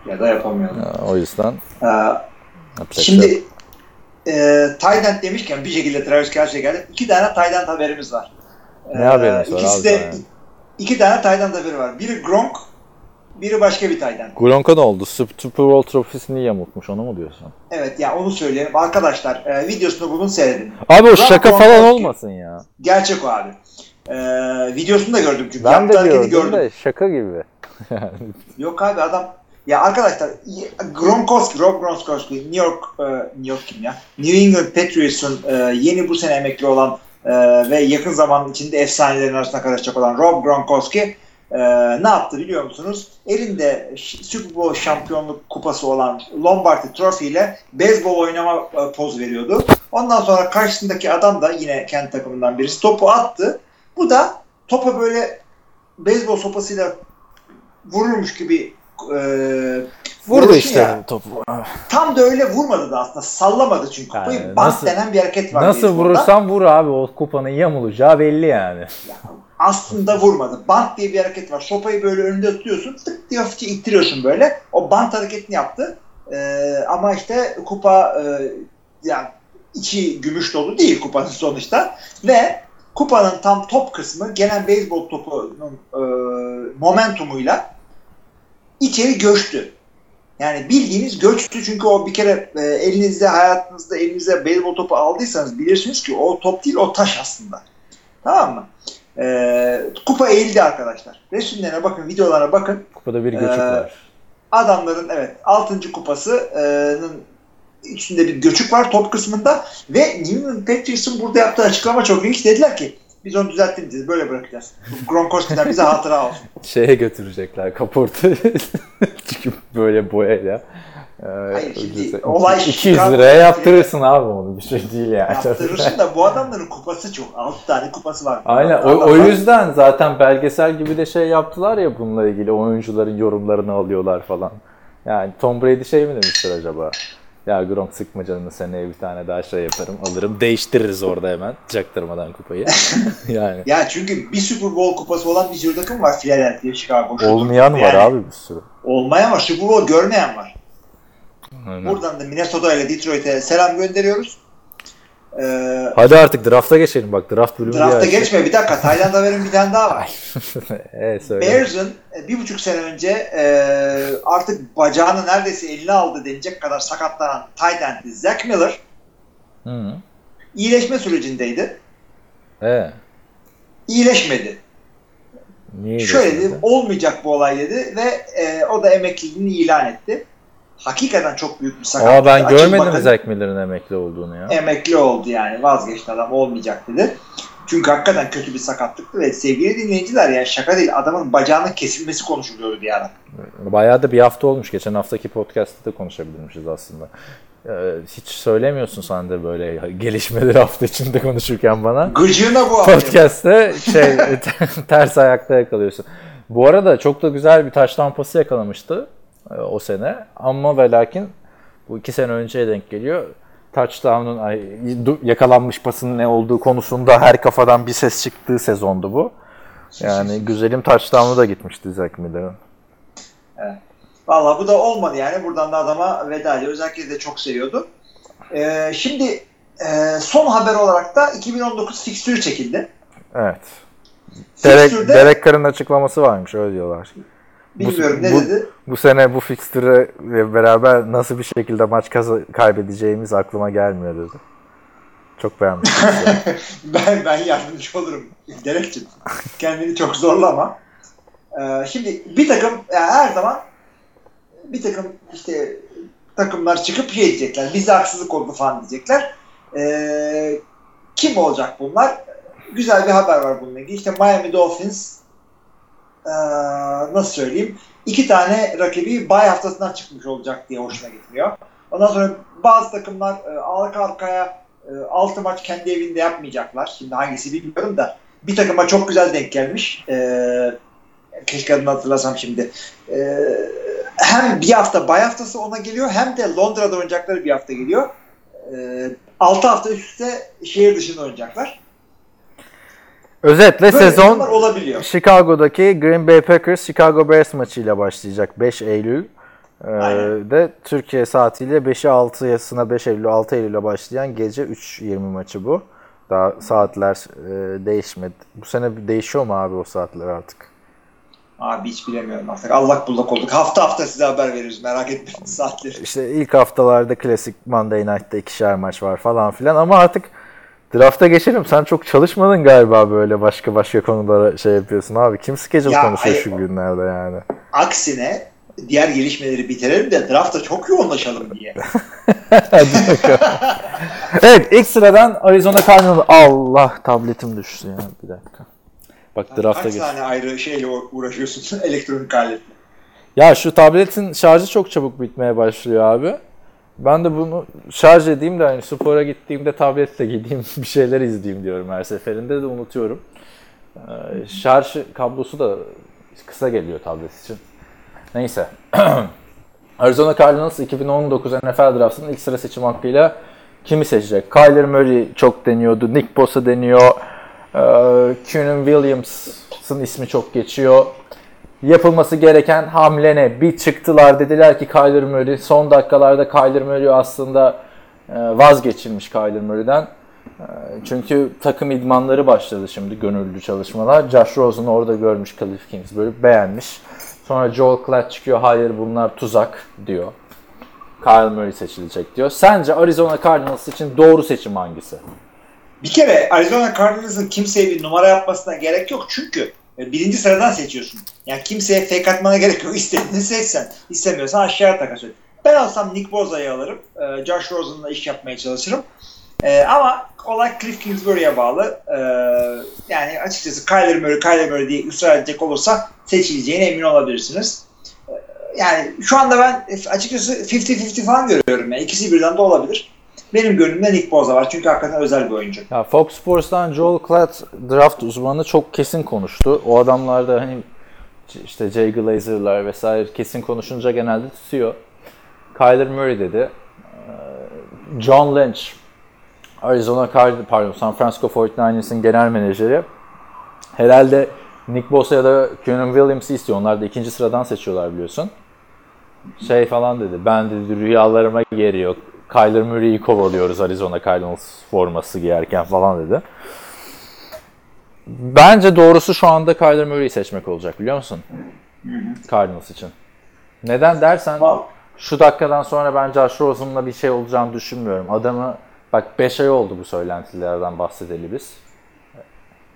ya da yapamıyorum. E, O yüzden Ee, yapacak şey şimdi e, Tayland demişken bir şekilde Travis Kelsey geldi. İki tane Tayland haberimiz var. Ne haberimiz var ikisi abi de yani? iki tane Tayland haberi var. Biri Gronk, biri başka bir Tayland. Gronk'a ne oldu? Sup- Super Bowl trofisini yamultmuş onu mu diyorsun? Evet ya onu söyleyelim. Arkadaşlar e, videosunu bulun seyredin. Abi o Gronk şaka Gronk falan olmasın ya. Gerçek o abi. Ee, videosunu da gördüm çünkü. Ben Yaptığı de gördüm gördüm. de şaka gibi. Yok abi adam ya arkadaşlar Gronkowski, Rob Gronkowski New York e, New York kim ya? New England Patriots'un e, yeni bu sene emekli olan e, ve yakın zaman içinde efsanelerin arasına karışacak olan Rob Gronkowski ne yaptı biliyor musunuz? Elinde Super Bowl şampiyonluk kupası olan Lombardi Trophy ile beyzbol oynama poz veriyordu. Ondan sonra karşısındaki adam da yine kendi takımından birisi topu attı. Bu da topa böyle beyzbol sopasıyla vururmuş gibi e, Vurdu işte ya. topu. Tam da öyle vurmadı da aslında. Sallamadı çünkü kupayı. Yani Bant denen bir hareket var. Nasıl vurursan vur abi o kupanın yamulacağı belli yani. Aslında vurmadı. Bant diye bir hareket var. Sopayı böyle önünde tutuyorsun. Tık diye hafifçe ittiriyorsun böyle. O bant hareketini yaptı. E, ama işte kupa e, yani içi gümüş dolu değil kupanın sonuçta. Ve kupanın tam top kısmı gelen beyzbol topunun e, momentumuyla içeri göçtü. Yani bildiğiniz göçtü çünkü o bir kere e, elinizde hayatınızda elinize beyzbol topu aldıysanız bilirsiniz ki o top değil o taş aslında. Tamam mı? E, kupa eğildi arkadaşlar. Resimlerine bakın, videolara bakın. Kupada bir göçük Ee, var. Adamların evet 6. kupasının içinde bir göçük var top kısmında ve New England Patriots'ın burada yaptığı açıklama çok ilginç. Dediler ki biz onu düzelttik dedi. Böyle bırakacağız. Gronkowski'den bize hatıra olsun. Şeye götürecekler kaportu. Çünkü böyle boyayla. Ee, Hayır, şimdi ödese- olay 200 Chicago- liraya yaptırırsın abi onu bir şey değil yani. Yaptırırsın da bu adamların kupası çok. 6 tane kupası var. Aynen o, o yüzden zaten belgesel gibi de şey yaptılar ya bununla ilgili oyuncuların yorumlarını alıyorlar falan. Yani Tom Brady şey mi demiştir acaba? Ya Gronk sıkma canını seneye bir tane daha şey yaparım alırım. Değiştiririz orada hemen çaktırmadan kupayı. yani Ya çünkü bir Super Bowl kupası olan bir sürü takım var Philadelphia, Chicago. olmayan var yani. abi bir sürü. Olmayan var. Super Bowl görmeyen var. Aynen. Buradan da Minnesota ile Detroit'e selam gönderiyoruz. Ee, Hadi artık drafta geçelim bak draft bölümü drafta diye geçme bir dakika. Tayland'a verin bir tane daha var. evet söyle. Bears'ın e, bir buçuk sene önce e, artık bacağını neredeyse eline aldı denecek kadar sakatlanan end'i Zach Miller Hı. iyileşme sürecindeydi. Ee, İyileşmedi. niye Şöyle dedi, olmayacak bu olay dedi ve e, o da emekliliğini ilan etti. Hakikaten çok büyük bir sakatlık. Aa ben görmedim bakın, Zach Miller'ın emekli olduğunu ya. Emekli oldu yani vazgeçti adam olmayacak dedi. Çünkü hakikaten kötü bir sakatlıktı ve sevgili dinleyiciler yani şaka değil adamın bacağının kesilmesi konuşuluyordu bir ara. Bayağı da bir hafta olmuş. Geçen haftaki podcast'ta da konuşabilirmişiz aslında. Ee, hiç söylemiyorsun sen de böyle gelişmeleri hafta içinde konuşurken bana. Gıcığına bu. Podcast'te şey ters ayakta yakalıyorsun. Bu arada çok da güzel bir taş tampası yakalamıştı o sene. Ama ve lakin bu iki sene önceye denk geliyor. Touchdown'un ay, yakalanmış pasın ne olduğu konusunda her kafadan bir ses çıktığı sezondu bu. Yani güzelim touchdown'u da gitmişti Zach Miller'ın. Valla bu da olmadı yani. Buradan da adama veda ediyor. Özellikle de çok seviyordu. Ee, şimdi e, son haber olarak da 2019 fikstürü çekildi. Evet. Derek, Derek Carr'ın açıklaması varmış öyle diyorlar. Bilmiyorum ne bu- dedi. Bu sene bu fikstüre beraber nasıl bir şekilde maç kaybedeceğimiz aklıma gelmiyor dedi. Çok beğenmiştim. ben ben yardımcı olurum. Derekçim. Kendini çok zorlama. Ee, şimdi bir takım yani her zaman bir takım işte takımlar çıkıp şey diyecekler. Bize haksızlık oldu falan diyecekler. Ee, kim olacak bunlar? Güzel bir haber var bununla ilgili. İşte Miami Dolphins ee, nasıl söyleyeyim? iki tane rakibi bay haftasından çıkmış olacak diye hoşuna gitmiyor. Ondan sonra bazı takımlar e, arka arkaya e, maç kendi evinde yapmayacaklar. Şimdi hangisi bilmiyorum da bir takıma çok güzel denk gelmiş. E, keşke adını hatırlasam şimdi. E, hem bir hafta bay haftası ona geliyor hem de Londra'da oynayacakları bir hafta geliyor. E, 6 hafta üst üste şehir dışında oynayacaklar. Özetle Böyle sezon olabiliyor. Chicago'daki Green Bay Packers Chicago Bears maçıyla başlayacak 5 Eylül. Ee, Aynen. de Türkiye saatiyle 5'i 6'sına 5 Eylül 6 Eylül'e başlayan gece 3.20 maçı bu. Daha saatler e, değişmedi. Bu sene değişiyor mu abi o saatler artık? Abi hiç bilemiyorum artık. Allak bullak olduk. Hafta hafta size haber veririz. Merak etmeyin saatleri. İşte ilk haftalarda klasik Monday Night'ta ikişer maç var falan filan ama artık drafta geçelim. Sen çok çalışmadın galiba böyle başka başka konulara şey yapıyorsun abi. Kim schedule Ya, konuşuyor ay- şu günlerde yani? Aksine diğer gelişmeleri bitirelim de drafta çok yoğunlaşalım diye. Evet ilk sıradan Arizona Cardinals. Allah tabletim düştü ya bir dakika. Bak drafta Kaç geç. tane ayrı şeyle uğraşıyorsun elektronik aletle? Ya şu tabletin şarjı çok çabuk bitmeye başlıyor abi. Ben de bunu şarj edeyim de hani spora gittiğimde tabletle gideyim bir şeyler izleyeyim diyorum her seferinde de unutuyorum. Ee, şarj kablosu da kısa geliyor tablet için. Neyse. Arizona Cardinals 2019 NFL Draft'ının ilk sıra seçim hakkıyla kimi seçecek? Kyler Murray çok deniyordu. Nick Bosa deniyor. Ee, Keenan Williams'ın ismi çok geçiyor. Yapılması gereken hamle ne? Bir çıktılar dediler ki Kyler Murray. Son dakikalarda Kyler Murray aslında e, vazgeçilmiş Kyler Murray'den. E, Çünkü takım idmanları başladı şimdi gönüllü çalışmalar. Josh Rosen orada görmüş Cliff Kingsbury beğenmiş. Sonra Joel Klatt çıkıyor hayır bunlar tuzak diyor. Kyle Murray seçilecek diyor. Sence Arizona Cardinals için doğru seçim hangisi? Bir kere Arizona Cardinals'ın kimseye bir numara yapmasına gerek yok çünkü birinci sıradan seçiyorsun. Yani kimseye fake atmana gerek yok. İstediğini seçsen. İstemiyorsan aşağıya takas et. Ben olsam Nick Boza'yı alırım. E, Josh Rosen'la iş yapmaya çalışırım. E, ama olay Cliff Kingsbury'e bağlı. E, yani açıkçası Kyler Murray, Kyler Murray diye ısrar edecek olursa seçileceğine emin olabilirsiniz. E, yani şu anda ben açıkçası 50-50 falan görüyorum. Yani ikisi birden de olabilir. Benim gönlümde Nick Boza var. Çünkü hakikaten özel bir oyuncu. Ya Fox Sports'tan Joel Klatt draft uzmanı çok kesin konuştu. O adamlar da hani işte Jay Glazer'lar vesaire kesin konuşunca genelde tutuyor. Kyler Murray dedi. John Lynch, Arizona Card pardon San Francisco 49ers'ın genel menajeri. Herhalde Nick Bosa ya da Keanu Williams'ı istiyor. Onlar da ikinci sıradan seçiyorlar biliyorsun. Şey falan dedi. Ben dedi rüyalarıma yeri yok. Kyler Murray'i kovalıyoruz Arizona Cardinals forması giyerken falan dedi. Bence doğrusu şu anda Kyler Murray'i seçmek olacak biliyor musun? Cardinals için. Neden dersen şu dakikadan sonra ben Josh Rosen'la bir şey olacağını düşünmüyorum. Adamı bak 5 ay oldu bu söylentilerden bahsedeli biz.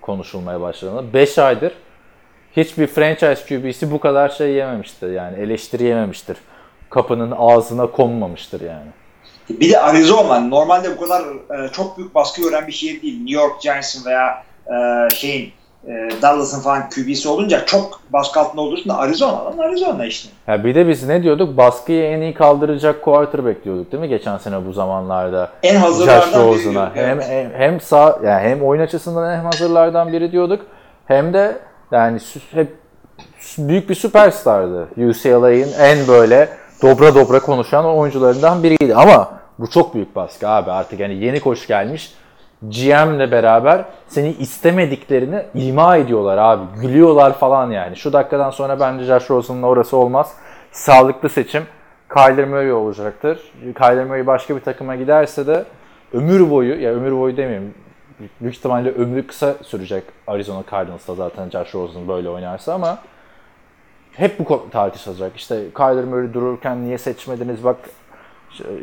Konuşulmaya başladığında. 5 aydır hiçbir franchise QB'si bu kadar şey yememiştir yani eleştiri yememiştir. Kapının ağzına konmamıştır yani. Bir de Arizona normalde bu kadar e, çok büyük baskı gören bir şehir değil. New York Giants'ın veya e, şeyin e, Dallas'ın falan QB'si olunca çok baskı altında olursun da Arizona'dan Arizona işte. Ya bir de biz ne diyorduk? Baskıyı en iyi kaldıracak quarterback diyorduk değil mi geçen sene bu zamanlarda? En hazırlardan biri diyorduk, Hem, evet. hem hem sağ yani hem oyun açısından en hazırlardan biri diyorduk. Hem de yani hep büyük bir süperstardı. UCLA'in en böyle dobra dobra konuşan oyuncularından biriydi. Ama bu çok büyük baskı abi artık yani yeni koç gelmiş. GM'le beraber seni istemediklerini ima ediyorlar abi. Gülüyorlar falan yani. Şu dakikadan sonra bence Josh Rosen'la orası olmaz. Sağlıklı seçim Kyler Murray olacaktır. Kyler Murray başka bir takıma giderse de ömür boyu, ya ömür boyu demeyeyim, büyük ihtimalle ömrü kısa sürecek Arizona Cardinals'ta zaten Josh Rosen böyle oynarsa ama hep bu tartışılacak. İşte Kyler Murray dururken niye seçmediniz? Bak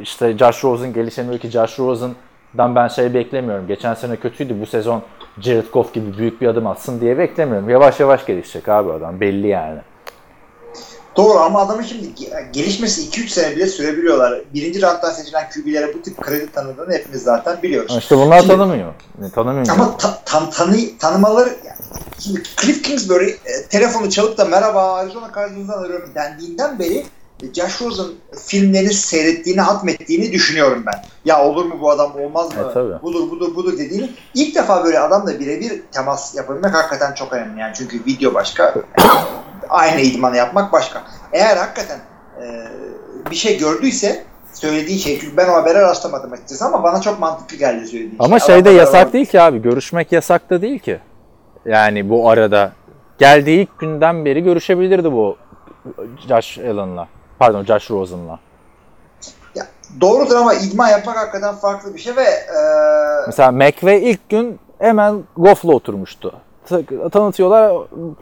işte Josh Rosen gelişemiyor ki Josh Rosen'dan ben şey beklemiyorum. Geçen sene kötüydü. Bu sezon Jared Goff gibi büyük bir adım atsın diye beklemiyorum. Yavaş yavaş gelişecek abi adam. Belli yani. Doğru ama adamın şimdi ge- gelişmesi 2-3 sene bile sürebiliyorlar. Birinci rounddan seçilen QB'lere bu tip kredi tanıdığını hepimiz zaten biliyoruz. İşte bunlar Şimdi- tanımıyor. Tanımıyor. Ama ta, tan, tanı, tanımaları yani şimdi Cliff Kingsbury e, telefonu çalıp da merhaba Arizona Cardinals'dan arıyorum dendiğinden beri Josh Rosen filmlerini seyrettiğini, hatmettiğini düşünüyorum ben. Ya olur mu bu adam olmaz mı? E, tabii. budur budur budur dediğini. ilk defa böyle adamla birebir temas yapabilmek hakikaten çok önemli. Yani çünkü video başka, aynı idmanı yapmak başka. Eğer hakikaten e, bir şey gördüyse söylediği şey çünkü ben o habere rastlamadım açıkçası ama bana çok mantıklı geldi söylediği Ama şey. şeyde Adamla yasak beraber- değil ki abi. Görüşmek yasak da değil ki. Yani bu arada geldiği ilk günden beri görüşebilirdi bu Josh Allen'la. Pardon Josh Rosen'la. Ya, doğrudur ama idman yapmak hakikaten farklı bir şey ve e, Mesela McVay ilk gün hemen Goff'la oturmuştu. Ta- Tanıtıyorlar,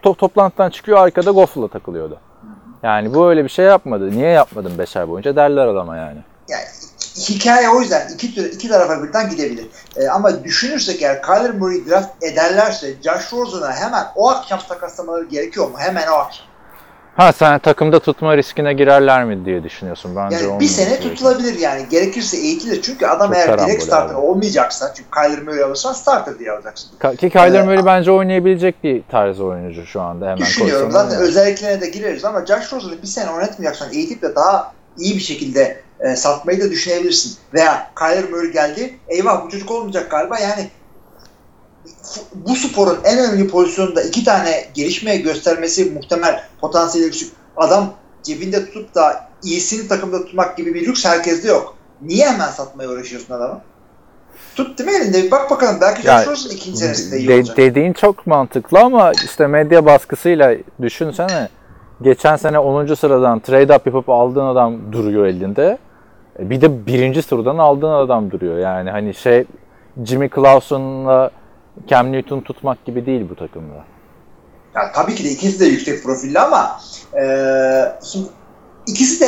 to- toplantıdan çıkıyor arkada Goff'la takılıyordu. Yani bu öyle bir şey yapmadı. Niye yapmadın 5 ay boyunca derler adama yani. yani hikaye o yüzden iki, tür- iki tarafa birden gidebilir. E, ama düşünürsek eğer Kyler Murray draft ederlerse Josh Rosen'a hemen o akşam takaslamaları gerekiyor mu? Hemen o akşam. Ha sen takımda tutma riskine girerler mi diye düşünüyorsun bence. Yani bir sene tutulabilir yani. Gerekirse eğitilir. Çünkü adam Çok eğer direkt starter abi. olmayacaksa çünkü Kyler Murray alırsan starter diye alacaksın. Ka- Ki Kyler Ee, Murray bence oynayabilecek bir tarz oyuncu şu anda hemen Düşünüyorum. Zaten oynar. özelliklerine de gireriz ama Josh Rosen'ı bir sene oynatmayacaksan eğitip de daha iyi bir şekilde e, satmayı da düşünebilirsin. Veya Kyler Murray geldi. Eyvah bu çocuk olmayacak galiba. Yani bu sporun en önemli pozisyonunda iki tane gelişmeye göstermesi muhtemel potansiyeli yüksek. Adam cebinde tutup da iyisini takımda tutmak gibi bir lüks herkeste yok. Niye hemen satmaya uğraşıyorsun adamı? Tut değil mi elinde? Bir bak bakalım. Belki Josh Rosen ikinci senesinde iyi De- olacak. dediğin çok mantıklı ama işte medya baskısıyla düşünsene geçen sene 10. sıradan trade up yapıp aldığın adam duruyor elinde. E, Bir de birinci sıradan aldığın adam duruyor. Yani hani şey Jimmy Clausen'la Cam Newton tutmak gibi değil bu takımda. Ya, tabii ki de ikisi de yüksek profilli ama e, şimdi ikisi de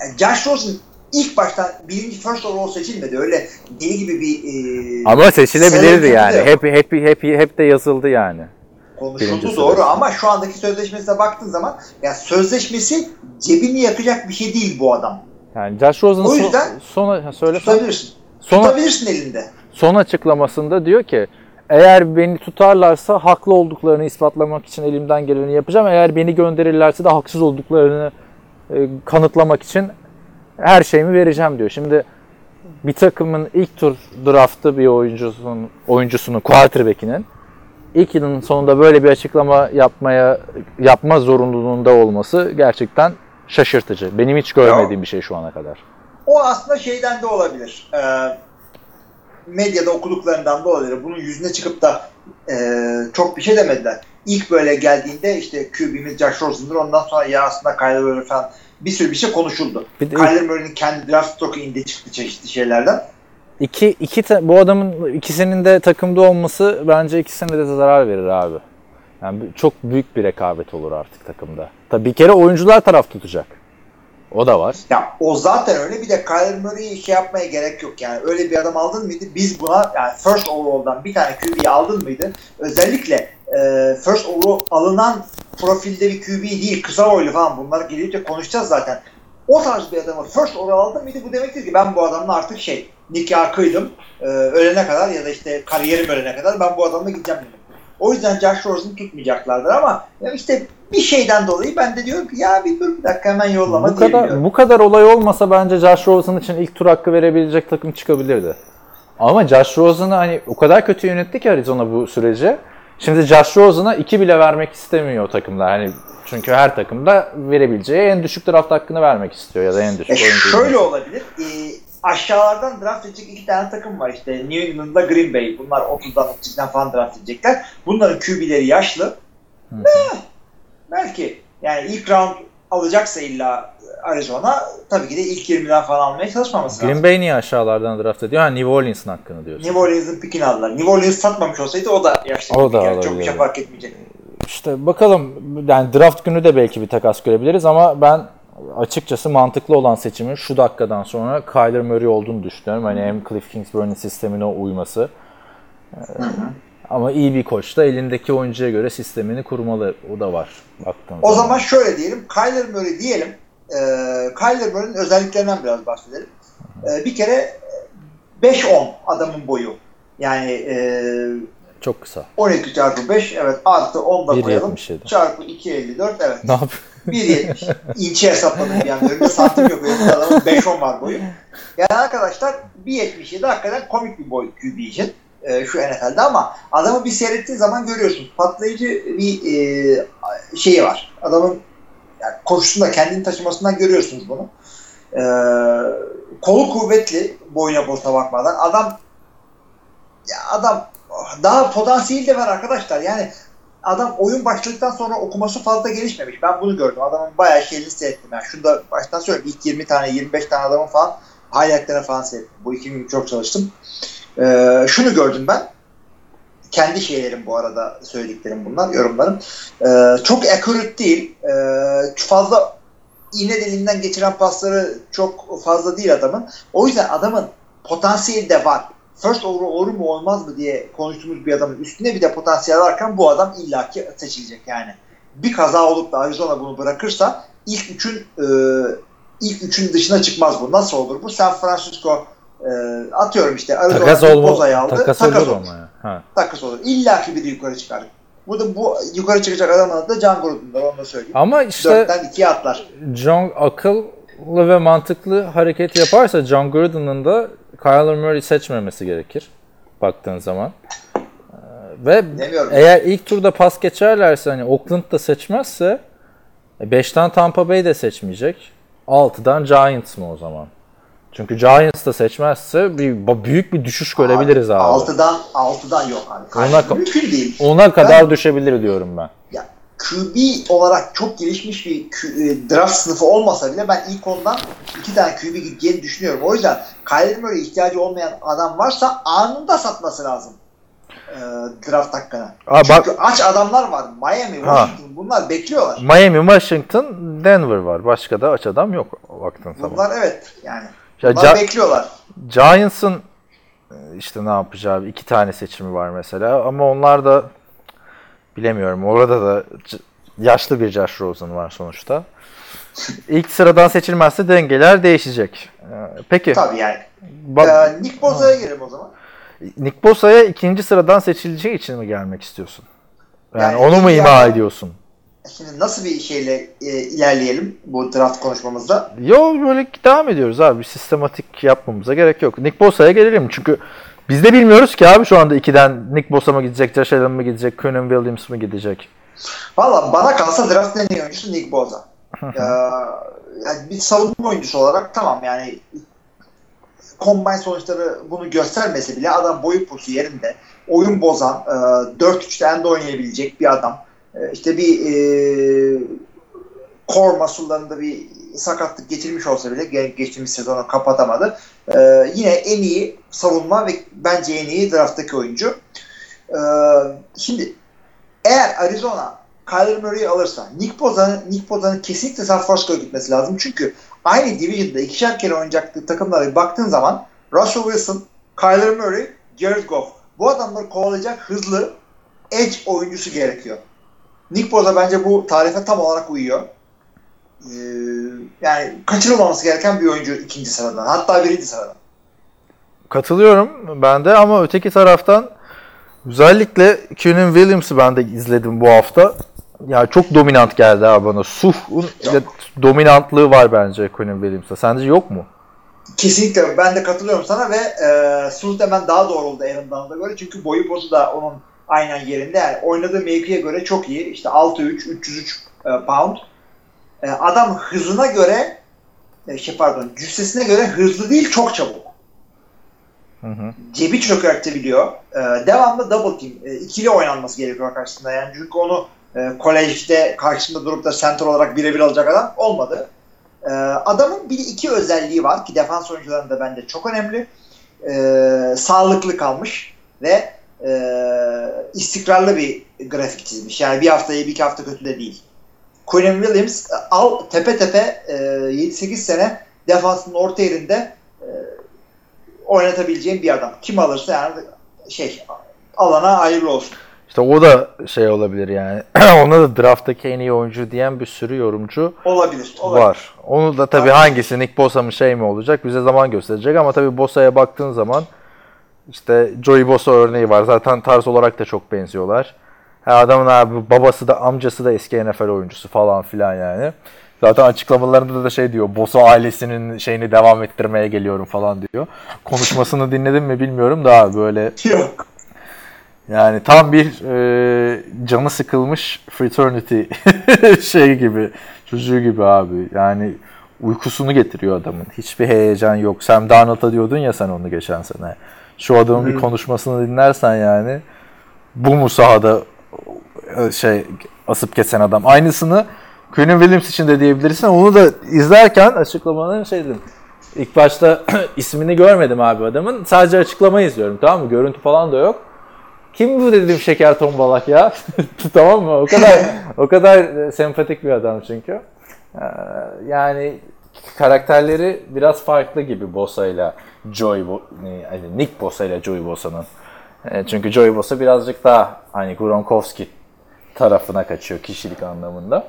yani Josh Rosen ilk baştan birinci first overall seçilmedi. Öyle deli gibi bir e, Ama seçilebilirdi yani. Hep hep hep hep de yazıldı yani. konuşuldu birinci doğru sırası. ama şu andaki sözleşmesine baktığın zaman ya sözleşmesi cebini yakacak bir şey değil bu adam. Yani Josh Rosen'ın O yüzden- son, ha, söyle Tutabilirsin. son, Tutabilirsin elinde. son açıklamasında diyor ki eğer beni tutarlarsa haklı olduklarını ispatlamak için elimden geleni yapacağım. Eğer beni gönderirlerse de haksız olduklarını e, kanıtlamak için her şeyimi vereceğim diyor. Şimdi bir takımın ilk tur draftı bir oyuncusunun oyuncusunun quarterback'inin ilk yılın sonunda böyle bir açıklama yapmaya yapma zorunluluğunda olması gerçekten şaşırtıcı. Benim hiç görmediğim bir şey şu ana kadar. o aslında şeyden de olabilir. E, medyada okuduklarından da olabilir. Bunun yüzüne çıkıp da e, çok bir şey demediler. İlk böyle geldiğinde işte QB'miz Josh Rosen'dır. Ondan sonra ya aslında Kyler Murray falan bir sürü bir şey konuşuldu. Bir de- Kyler Murray'nin kendi draft stock'u indi çıktı çeşitli şeylerden. İki, iki bu adamın ikisinin de takımda olması bence ikisine de zarar verir abi. Yani çok büyük bir rekabet olur artık takımda. Tabii bir kere oyuncular taraf tutacak. O da var. Ya o zaten öyle. Bir de Kyler Murray'i şey yapmaya gerek yok. Yani öyle bir adam aldın mıydı? Biz buna yani first overall'dan bir tane QB'yi aldın mıydı? Özellikle e, first overall alınan profilde bir QB değil. Kısa boylu falan bunlar gelip de konuşacağız zaten. O tarz bir adamı first overall aldın mıydı? Bu demektir ki ben bu adamla artık şey nikahıydım. E, ölene kadar ya da işte kariyerim ölene kadar ben bu adamla gideceğim dedim. O yüzden Josh Rosen'ı tutmayacaklardır ama işte bir şeyden dolayı ben de diyorum ki ya bir dur bir dakika hemen yollama Bu kadar bu kadar olay olmasa bence Josh Rosen için ilk tur hakkı verebilecek takım çıkabilirdi. Ama Josh Rosen'ı hani o kadar kötü yönetti ki Arizona bu süreci. Şimdi Josh Rosen'a 2 bile vermek istemiyor takımlar. Hani çünkü her takımda verebileceği en düşük draft hakkını vermek istiyor ya da en düşük E oyuncu. şöyle olabilir. E, aşağılardan draft edecek iki tane takım var işte. New England'da Green Bay. Bunlar 30'dan 32'den falan draft edecekler. Bunların QB'leri yaşlı. Belki. Yani ilk round alacaksa illa Arizona tabii ki de ilk 20'den falan almaya çalışmaması lazım. Green Bay niye aşağılardan draft ediyor? Ha New Orleans'ın hakkını diyorsun. New Orleans'ın pikini aldılar. New Orleans satmamış olsaydı o da yaşlı. O da. Yani Çok bir şey fark etmeyecek. İşte bakalım yani draft günü de belki bir takas görebiliriz ama ben açıkçası mantıklı olan seçimin şu dakikadan sonra Kyler Murray olduğunu düşünüyorum. Hani hem Cliff Kingsbury'nin sistemine uyması. Ee, ama iyi bir koç da elindeki oyuncuya göre sistemini kurmalı. O da var baktığın O zaman şöyle diyelim. Kyler Murray diyelim. E, Kyler Murray'nin özelliklerinden biraz bahsedelim. E, bir kere e, 5-10 adamın boyu. Yani e, Çok kısa. 12 çarpı 5 evet artı 10 da koyalım. 1.77. Çarpı 2.54 evet. Ne yap? 1.70. İnçe hesapladım bir anda. Önümde santim yok. Önümde adamın 5-10 var boyu. Yani arkadaşlar 1.77 hakikaten komik bir boy QB için. e, şu NFL'de ama adamı bir seyrettiğin zaman görüyorsun. Patlayıcı bir e, şeyi var. Adamın yani koşusunda kendini taşımasından görüyorsunuz bunu. E, kolu kuvvetli boyuna posuna bakmadan. Adam ya adam daha potansiyeli de var arkadaşlar. Yani adam oyun başladıktan sonra okuması fazla gelişmemiş. Ben bunu gördüm. Adamın bayağı şeyini seyrettim. Yani şunu da baştan söyleyeyim. İlk 20 tane 25 tane adamın falan highlightlarına falan seyrettim. Bu iki gün çok çalıştım. Ee, şunu gördüm ben. Kendi şeylerim bu arada söylediklerim bunlar, yorumlarım. Ee, çok accurate değil. Ee, fazla iğne deliğinden geçiren pasları çok fazla değil adamın. O yüzden adamın potansiyeli de var. First overall olur mu olmaz mı diye konuştuğumuz bir adamın üstüne bir de potansiyel varken bu adam illaki seçilecek yani. Bir kaza olup da Arizona bunu bırakırsa ilk üçün e, ilk üçün dışına çıkmaz bu. Nasıl olur bu? San Francisco e, atıyorum işte Arizona Takas olma. Boza'yı aldı. Takas, olur ama ya. Ha. Takas olur. İlla ki biri yukarı çıkar. Bu da bu yukarı çıkacak adamın adı da Can Gruden'dır onu da söyleyeyim. Ama işte Dörtten ikiye atlar. John akıllı ve mantıklı hareket yaparsa John Gruden'ın da Kyler Murray seçmemesi gerekir baktığın zaman. Ee, Ve Demiyorum. eğer ilk turda pas geçerlerse hani Oakland da seçmezse 5'ten Tampa Bay de seçmeyecek. 6'dan Giants mı o zaman? Çünkü Giants da seçmezse bir büyük bir düşüş görebiliriz abi. Altıdan, altıdan yok abi. Ona- Mümkün değil. Ona kadar düşebilir diyorum ben. QB olarak çok gelişmiş bir e, draft sınıfı olmasa bile ben ilk ondan iki tane QB gideceğini düşünüyorum. O yüzden Kyler Murray ihtiyacı olmayan adam varsa anında satması lazım e, draft hakkını. Aa, Çünkü bak- aç adamlar var. Miami, Ha. Washington bunlar bekliyorlar. Miami, Washington, Denver var. Başka da aç adam yok baktığın zaman. Bunlar evet yani. Ya Bunlar bekliyorlar. Giants'ın e, işte ne yapacağı iki tane seçimi var mesela ama onlar da bilemiyorum. Orada da yaşlı bir Josh Rosen var sonuçta. İlk sıradan seçilmezse dengeler değişecek. Ee, Peki Tabii yani. bak, Ee, Nick Bosa'ya girelim o zaman. Nick Bosa'ya ikinci sıradan seçileceği için mi gelmek istiyorsun? Yani, Yani onu mu ima yani. ediyorsun? Şimdi nasıl bir şeyle e, ilerleyelim bu draft konuşmamızda? Yo böyle devam ediyoruz abi. Sistematik yapmamıza gerek yok. Nick Bosa'ya gelelim çünkü biz de bilmiyoruz ki abi şu anda ikiden Nick Bosa mı gidecek, Josh Allen mı gidecek, Quinnen Williams mı gidecek? Valla bana kalsa draft en iyi oyuncusu Nick Bosa. Ee, yani bir savunma oyuncusu olarak tamam yani combine sonuçları bunu göstermese bile adam boyu posu yerinde oyun bozan, e, 4-3'te end oynayabilecek bir adam. E, işte bir e, core muscle'larında bir sakatlık geçirmiş olsa bile ge- geçtiğimiz sezonu kapatamadı. E, yine en iyi savunma ve bence en iyi drafttaki oyuncu. E, şimdi eğer Arizona Kyler Murray'i alırsa Nick Boza'nın Nick Boza'nın kesinlikle San Francisco'ya gitmesi lazım. Çünkü aynı division'da ikişer kere oynayacakları takımlara baktığın zaman Russell Wilson, Kyler Murray, Jared Goff. Bu adamları kovalayacak hızlı edge oyuncusu gerekiyor. Nick Boza bence bu tarife tam olarak uyuyor. Ee, yani kaçırılmaması gereken bir oyuncu ikinci sıradan. Hatta birinci sıradan. Katılıyorum ben de ama öteki taraftan özellikle Keenan Williams'ı ben de izledim bu hafta. Ya çok dominant geldi abi bana. Suh'un dominantlığı var bence Keenan Williams'ta. Sence yok mu? Kesinlikle ben de katılıyorum sana ve e, Suht hemen daha doğru oldu Aaron Donald'a göre. Çünkü boyu pozu da onun aynen yerinde. Yani oynadığı mevkiye göre çok iyi. İşte 6-3, 303 e, pound. E, adam hızına göre e, şey pardon cüssesine göre hızlı değil çok çabuk. Hı hı. Cebi çökertebiliyor. E, devamlı double team. E, ikili oynanması gerekiyor karşısında. Yani çünkü onu e, kolejde karşısında durup da center olarak birebir alacak adam olmadı. E, adamın bir iki özelliği var ki defans oyuncularında bence çok önemli. E, sağlıklı kalmış ve e, istikrarlı bir grafik çizmiş. Yani bir hafta iyi bir iki hafta kötü de değil. Quinn Williams al tepe tepe e, 7-8 sene defansın orta yerinde e, oynatabileceğim bir adam. Kim alırsa yani şey alana hayırlı olsun. İşte o da şey olabilir yani. Ona da drafttaki en iyi oyuncu diyen bir sürü yorumcu Olabilir. olabilir. var. Onu da tabii Var. hangisi Nick Bosa mı şey mi olacak bize zaman gösterecek ama tabii Bosa'ya baktığın zaman işte Joey Bosa örneği var. Zaten tarz olarak da çok benziyorlar. Ha, adamın abi babası da amcası da eski NFL oyuncusu falan filan yani. Zaten açıklamalarında da şey diyor. Bosa ailesinin şeyini devam ettirmeye geliyorum falan diyor. Konuşmasını dinledin mi bilmiyorum da böyle Yok. yani tam bir e, canı sıkılmış fraternity şey gibi, çocuğu gibi abi. Yani uykusunu getiriyor adamın. Hiçbir heyecan yok. Sam Darnold'a diyordun ya sen onu geçen sene. Şu adamın bir konuşmasını dinlersen yani bu mu sahada şey asıp kesen adam. Aynısını Quinn Williams için de diyebilirsin. Onu da izlerken açıklamanın şey dedim. İlk başta ismini görmedim abi adamın. Sadece açıklamayı izliyorum tamam mı? Görüntü falan da yok. Kim bu dedim şeker tombalak ya. tamam mı? O kadar o kadar e, sempatik bir adam çünkü. Ee, yani karakterleri biraz farklı gibi Bosa ile ne, hani Nick Bosa ile Joey Bosa'nın. E, çünkü Joey Bosa birazcık daha hani Gronkowski tarafına kaçıyor kişilik anlamında.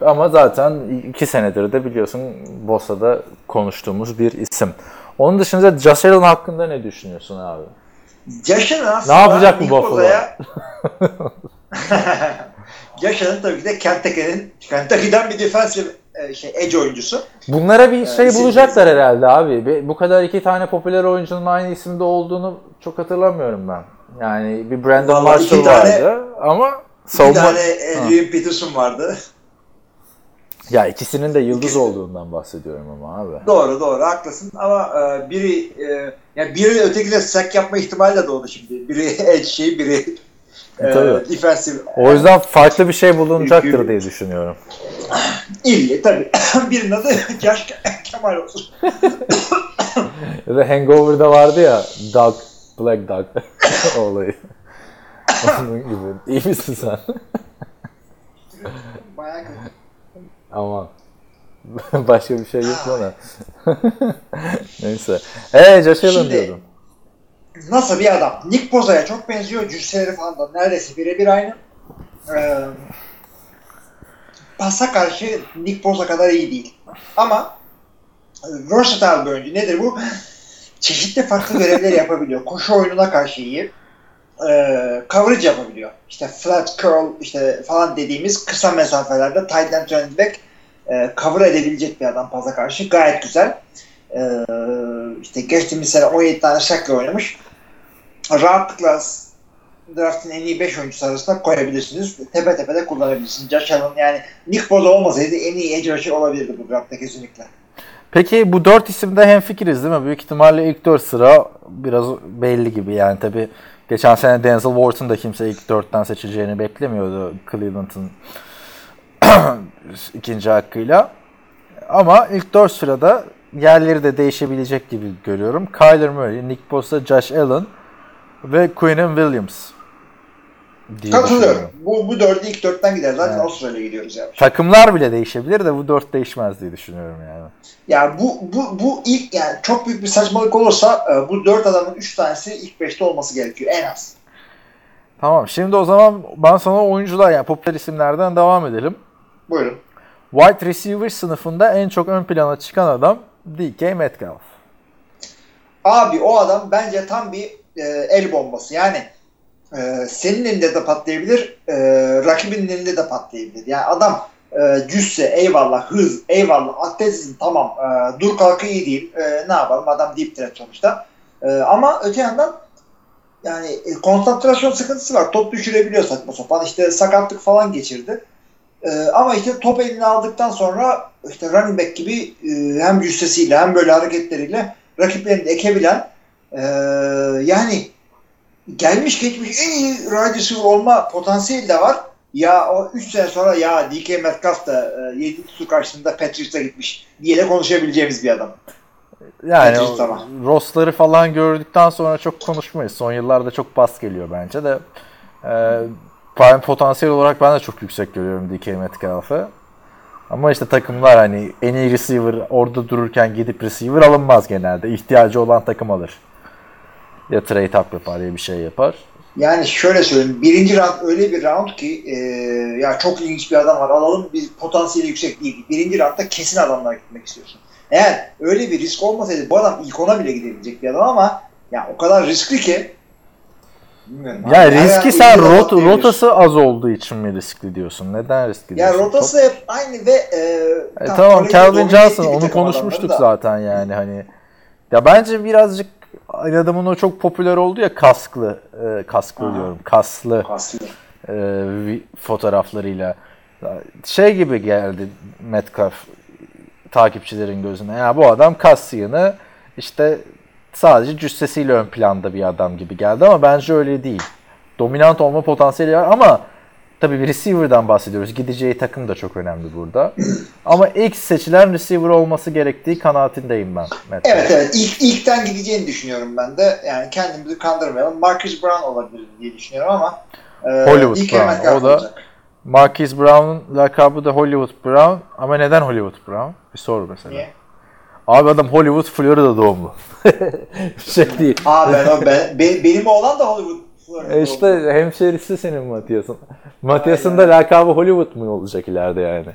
Ee, ama zaten iki senedir de biliyorsun Bosa'da konuştuğumuz bir isim. Onun dışında Josh Allen hakkında ne düşünüyorsun abi? Josh aslında Ne yapacak bu Buffalo? Josh Allen tabii ki de Kentucky'nin Kentucky'den bir defensive şey edge oyuncusu. Bunlara bir şey isim- bulacaklar herhalde abi. Bu kadar iki tane popüler oyuncunun aynı isimde olduğunu çok hatırlamıyorum ben. Yani bir Brandon Vallahi Marshall tane- vardı ama Bir savunma... tane Adrian Peterson vardı. Ya ikisinin de yıldız olduğundan bahsediyorum ama abi. Doğru doğru haklısın ama e, biri e, yani biri öteki de sack yapma ihtimali de doğdu şimdi. Biri edge şey biri e, defensive. O yüzden farklı bir şey bulunacaktır diye düşünüyorum. İyi tabii. Birinin adı Josh Kemal olsun. Ya da Hangover'da vardı ya Dog, Black Dog olayı. Onun gibi. İyi misin sen? Bayağı kötü. Aman. Başka bir şey yok bana. Neyse. Eee Allen Şimdi- diyordum. Nasıl bir adam? Nick Boza'ya çok benziyor. Cüsseleri falan da neredeyse birebir aynı. Ee, pasa karşı Nick Boza kadar iyi değil. Ama e, versatile bir oyuncu. Nedir bu? Çeşitli farklı görevler yapabiliyor. Koşu oyununa karşı iyi. Ee, coverage yapabiliyor. İşte flat curl işte falan dediğimiz kısa mesafelerde tight end running back e, cover edebilecek bir adam pasa karşı. Gayet güzel. Ee, işte geçtiğimiz sene 17 tane sackle oynamış. Rahatlıkla draftın en iyi 5 oyuncusu arasında koyabilirsiniz. Tepe tepe de kullanabilirsiniz. Josh Allen yani Nick Bosa olmasaydı en iyi edge rusher olabilirdi bu draftta kesinlikle. Peki bu dört isimde hemfikiriz değil mi? Büyük ihtimalle ilk dört sıra biraz belli gibi yani tabi geçen sene Denzel Ward'un da kimse ilk dörtten seçileceğini beklemiyordu Cleveland'ın ikinci hakkıyla. Ama ilk dört sırada yerleri de değişebilecek gibi görüyorum. Kyler Murray, Nick Bosa, Josh Allen ve Quinnen Williams. Katılıyorum. Bu, bu dördü ilk dörtten gider. Zaten Evet. sırayla gidiyoruz yani. Takımlar bile değişebilir de bu dört değişmez diye düşünüyorum yani. Yani bu, bu, bu ilk yani çok büyük bir saçmalık olursa e, bu dört adamın üç tanesi ilk beşte olması gerekiyor en az. Tamam şimdi o zaman ben sana oyuncular yani popüler isimlerden devam edelim. Buyurun. Wide receiver sınıfında en çok ön plana çıkan adam DK Metcalf. Abi o adam bence tam bir e, el bombası. Yani e, senin elinde de patlayabilir, e, rakibinin elinde de patlayabilir. Yani adam e, cüsse, eyvallah, hız, eyvallah, atletizm tamam, e, dur kalkı iyi değil. E, ne yapalım adam deep threat sonuçta. E, ama öte yandan yani e, konsantrasyon sıkıntısı var. Top düşürebiliyor saçma sapan. İşte sakatlık falan geçirdi. E, ama işte top eline aldıktan sonra işte running back gibi e, hem cüssesiyle hem böyle hareketleriyle rakiplerini ekebilen e, yani gelmiş geçmiş en iyi receiver olma potansiyeli de var. Ya o 3 sene sonra ya DK Metcalf da e, 7 tutu karşısında Patriots'a gitmiş diye de konuşabileceğimiz bir adam. Yani. Ross'ları falan gördükten sonra çok konuşmayız. Son yıllarda çok bas geliyor bence de. Ee, potansiyel olarak ben de çok yüksek görüyorum DK Metcalf'ı. Ama işte takımlar hani en iyi receiver orada dururken gidip receiver alınmaz genelde. İhtiyacı olan takım alır. Ya trade up yapar ya bir şey yapar. Yani şöyle söyleyeyim. Birinci round öyle bir round ki e, ya çok ilginç bir adam var alalım. Bir potansiyeli yüksek değil. Birinci roundda kesin adamlara gitmek istiyorsun. Eğer öyle bir risk olmasaydı bu adam ilk ona bile gidebilecek bir adam ama ya o kadar riskli ki bilmiyorum. Ya Her riski sen rot, rotası az olduğu için mi riskli diyorsun? Neden riskli Ya diyorsun? rotası hep aynı ve e, E, tam tamam Calvin Johnson onu konuşmuştuk zaten yani hani. Ya bence birazcık aynı adamın o çok popüler oldu ya kasklı, e, kasklı Aha. diyorum, kaslı Aslında. e, fotoğraflarıyla. Şey gibi geldi Metcalf takipçilerin gözüne. Ya bu adam kas yığını işte sadece cüssesiyle ön planda bir adam gibi geldi ama bence öyle değil. Dominant olma potansiyeli var ama tabii bir receiver'dan bahsediyoruz. Gideceği takım da çok önemli burada. ama ilk seçilen receiver olması gerektiği kanaatindeyim ben. Metcalf. Evet evet ilk ilkten gideceğini düşünüyorum ben de. Yani kendimizi kandırmayalım. Marcus Brown olabilir diye düşünüyorum ama e, Hollywood ilk Brown, o da- olacak. Marquise Brown'un lakabı da Hollywood Brown. Ama neden Hollywood Brown? Bir soru mesela. Niye? Abi adam Hollywood, Florida doğumlu. şey değil. Aa ben, ben, be- benim oğlan da Hollywood. E işte hemşerisi senin Matias'ın. Matias'ın da lakabı Hollywood mu olacak ileride yani?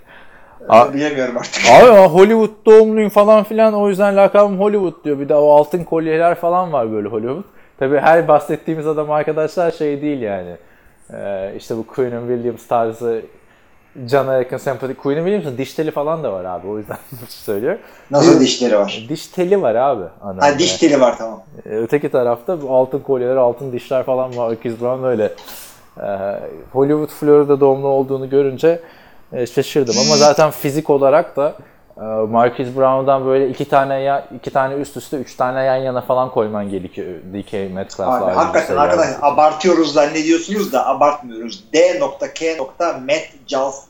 A- Bilemiyorum artık. Abi Hollywood doğumluyum falan filan o yüzden lakabım Hollywood diyor. Bir de o altın kolyeler falan var böyle Hollywood. Tabi her bahsettiğimiz adam arkadaşlar şey değil yani. Ee, işte bu Queen Williams tarzı cana yakın sempatik. Queen Williams'ın diş teli falan da var abi o yüzden söylüyor. Nasıl dişleri var? Diş teli var abi. Anlamda. Ha diş teli var tamam. Ee, Öteki tarafta bu altın kolyeler, altın dişler falan var. Marcus Brown öyle. Ee, Hollywood, Florida doğumlu olduğunu görünce e, şaşırdım. Ama zaten fizik olarak da e, Marcus Brown'dan böyle iki tane ya, iki tane üst üste, üç tane yan yana falan koyman gerekiyor DK Metcalf'la. Abi, hakikaten şey arkadaşlar abartıyoruz zannediyorsunuz da abartmıyoruz. D.K.Matt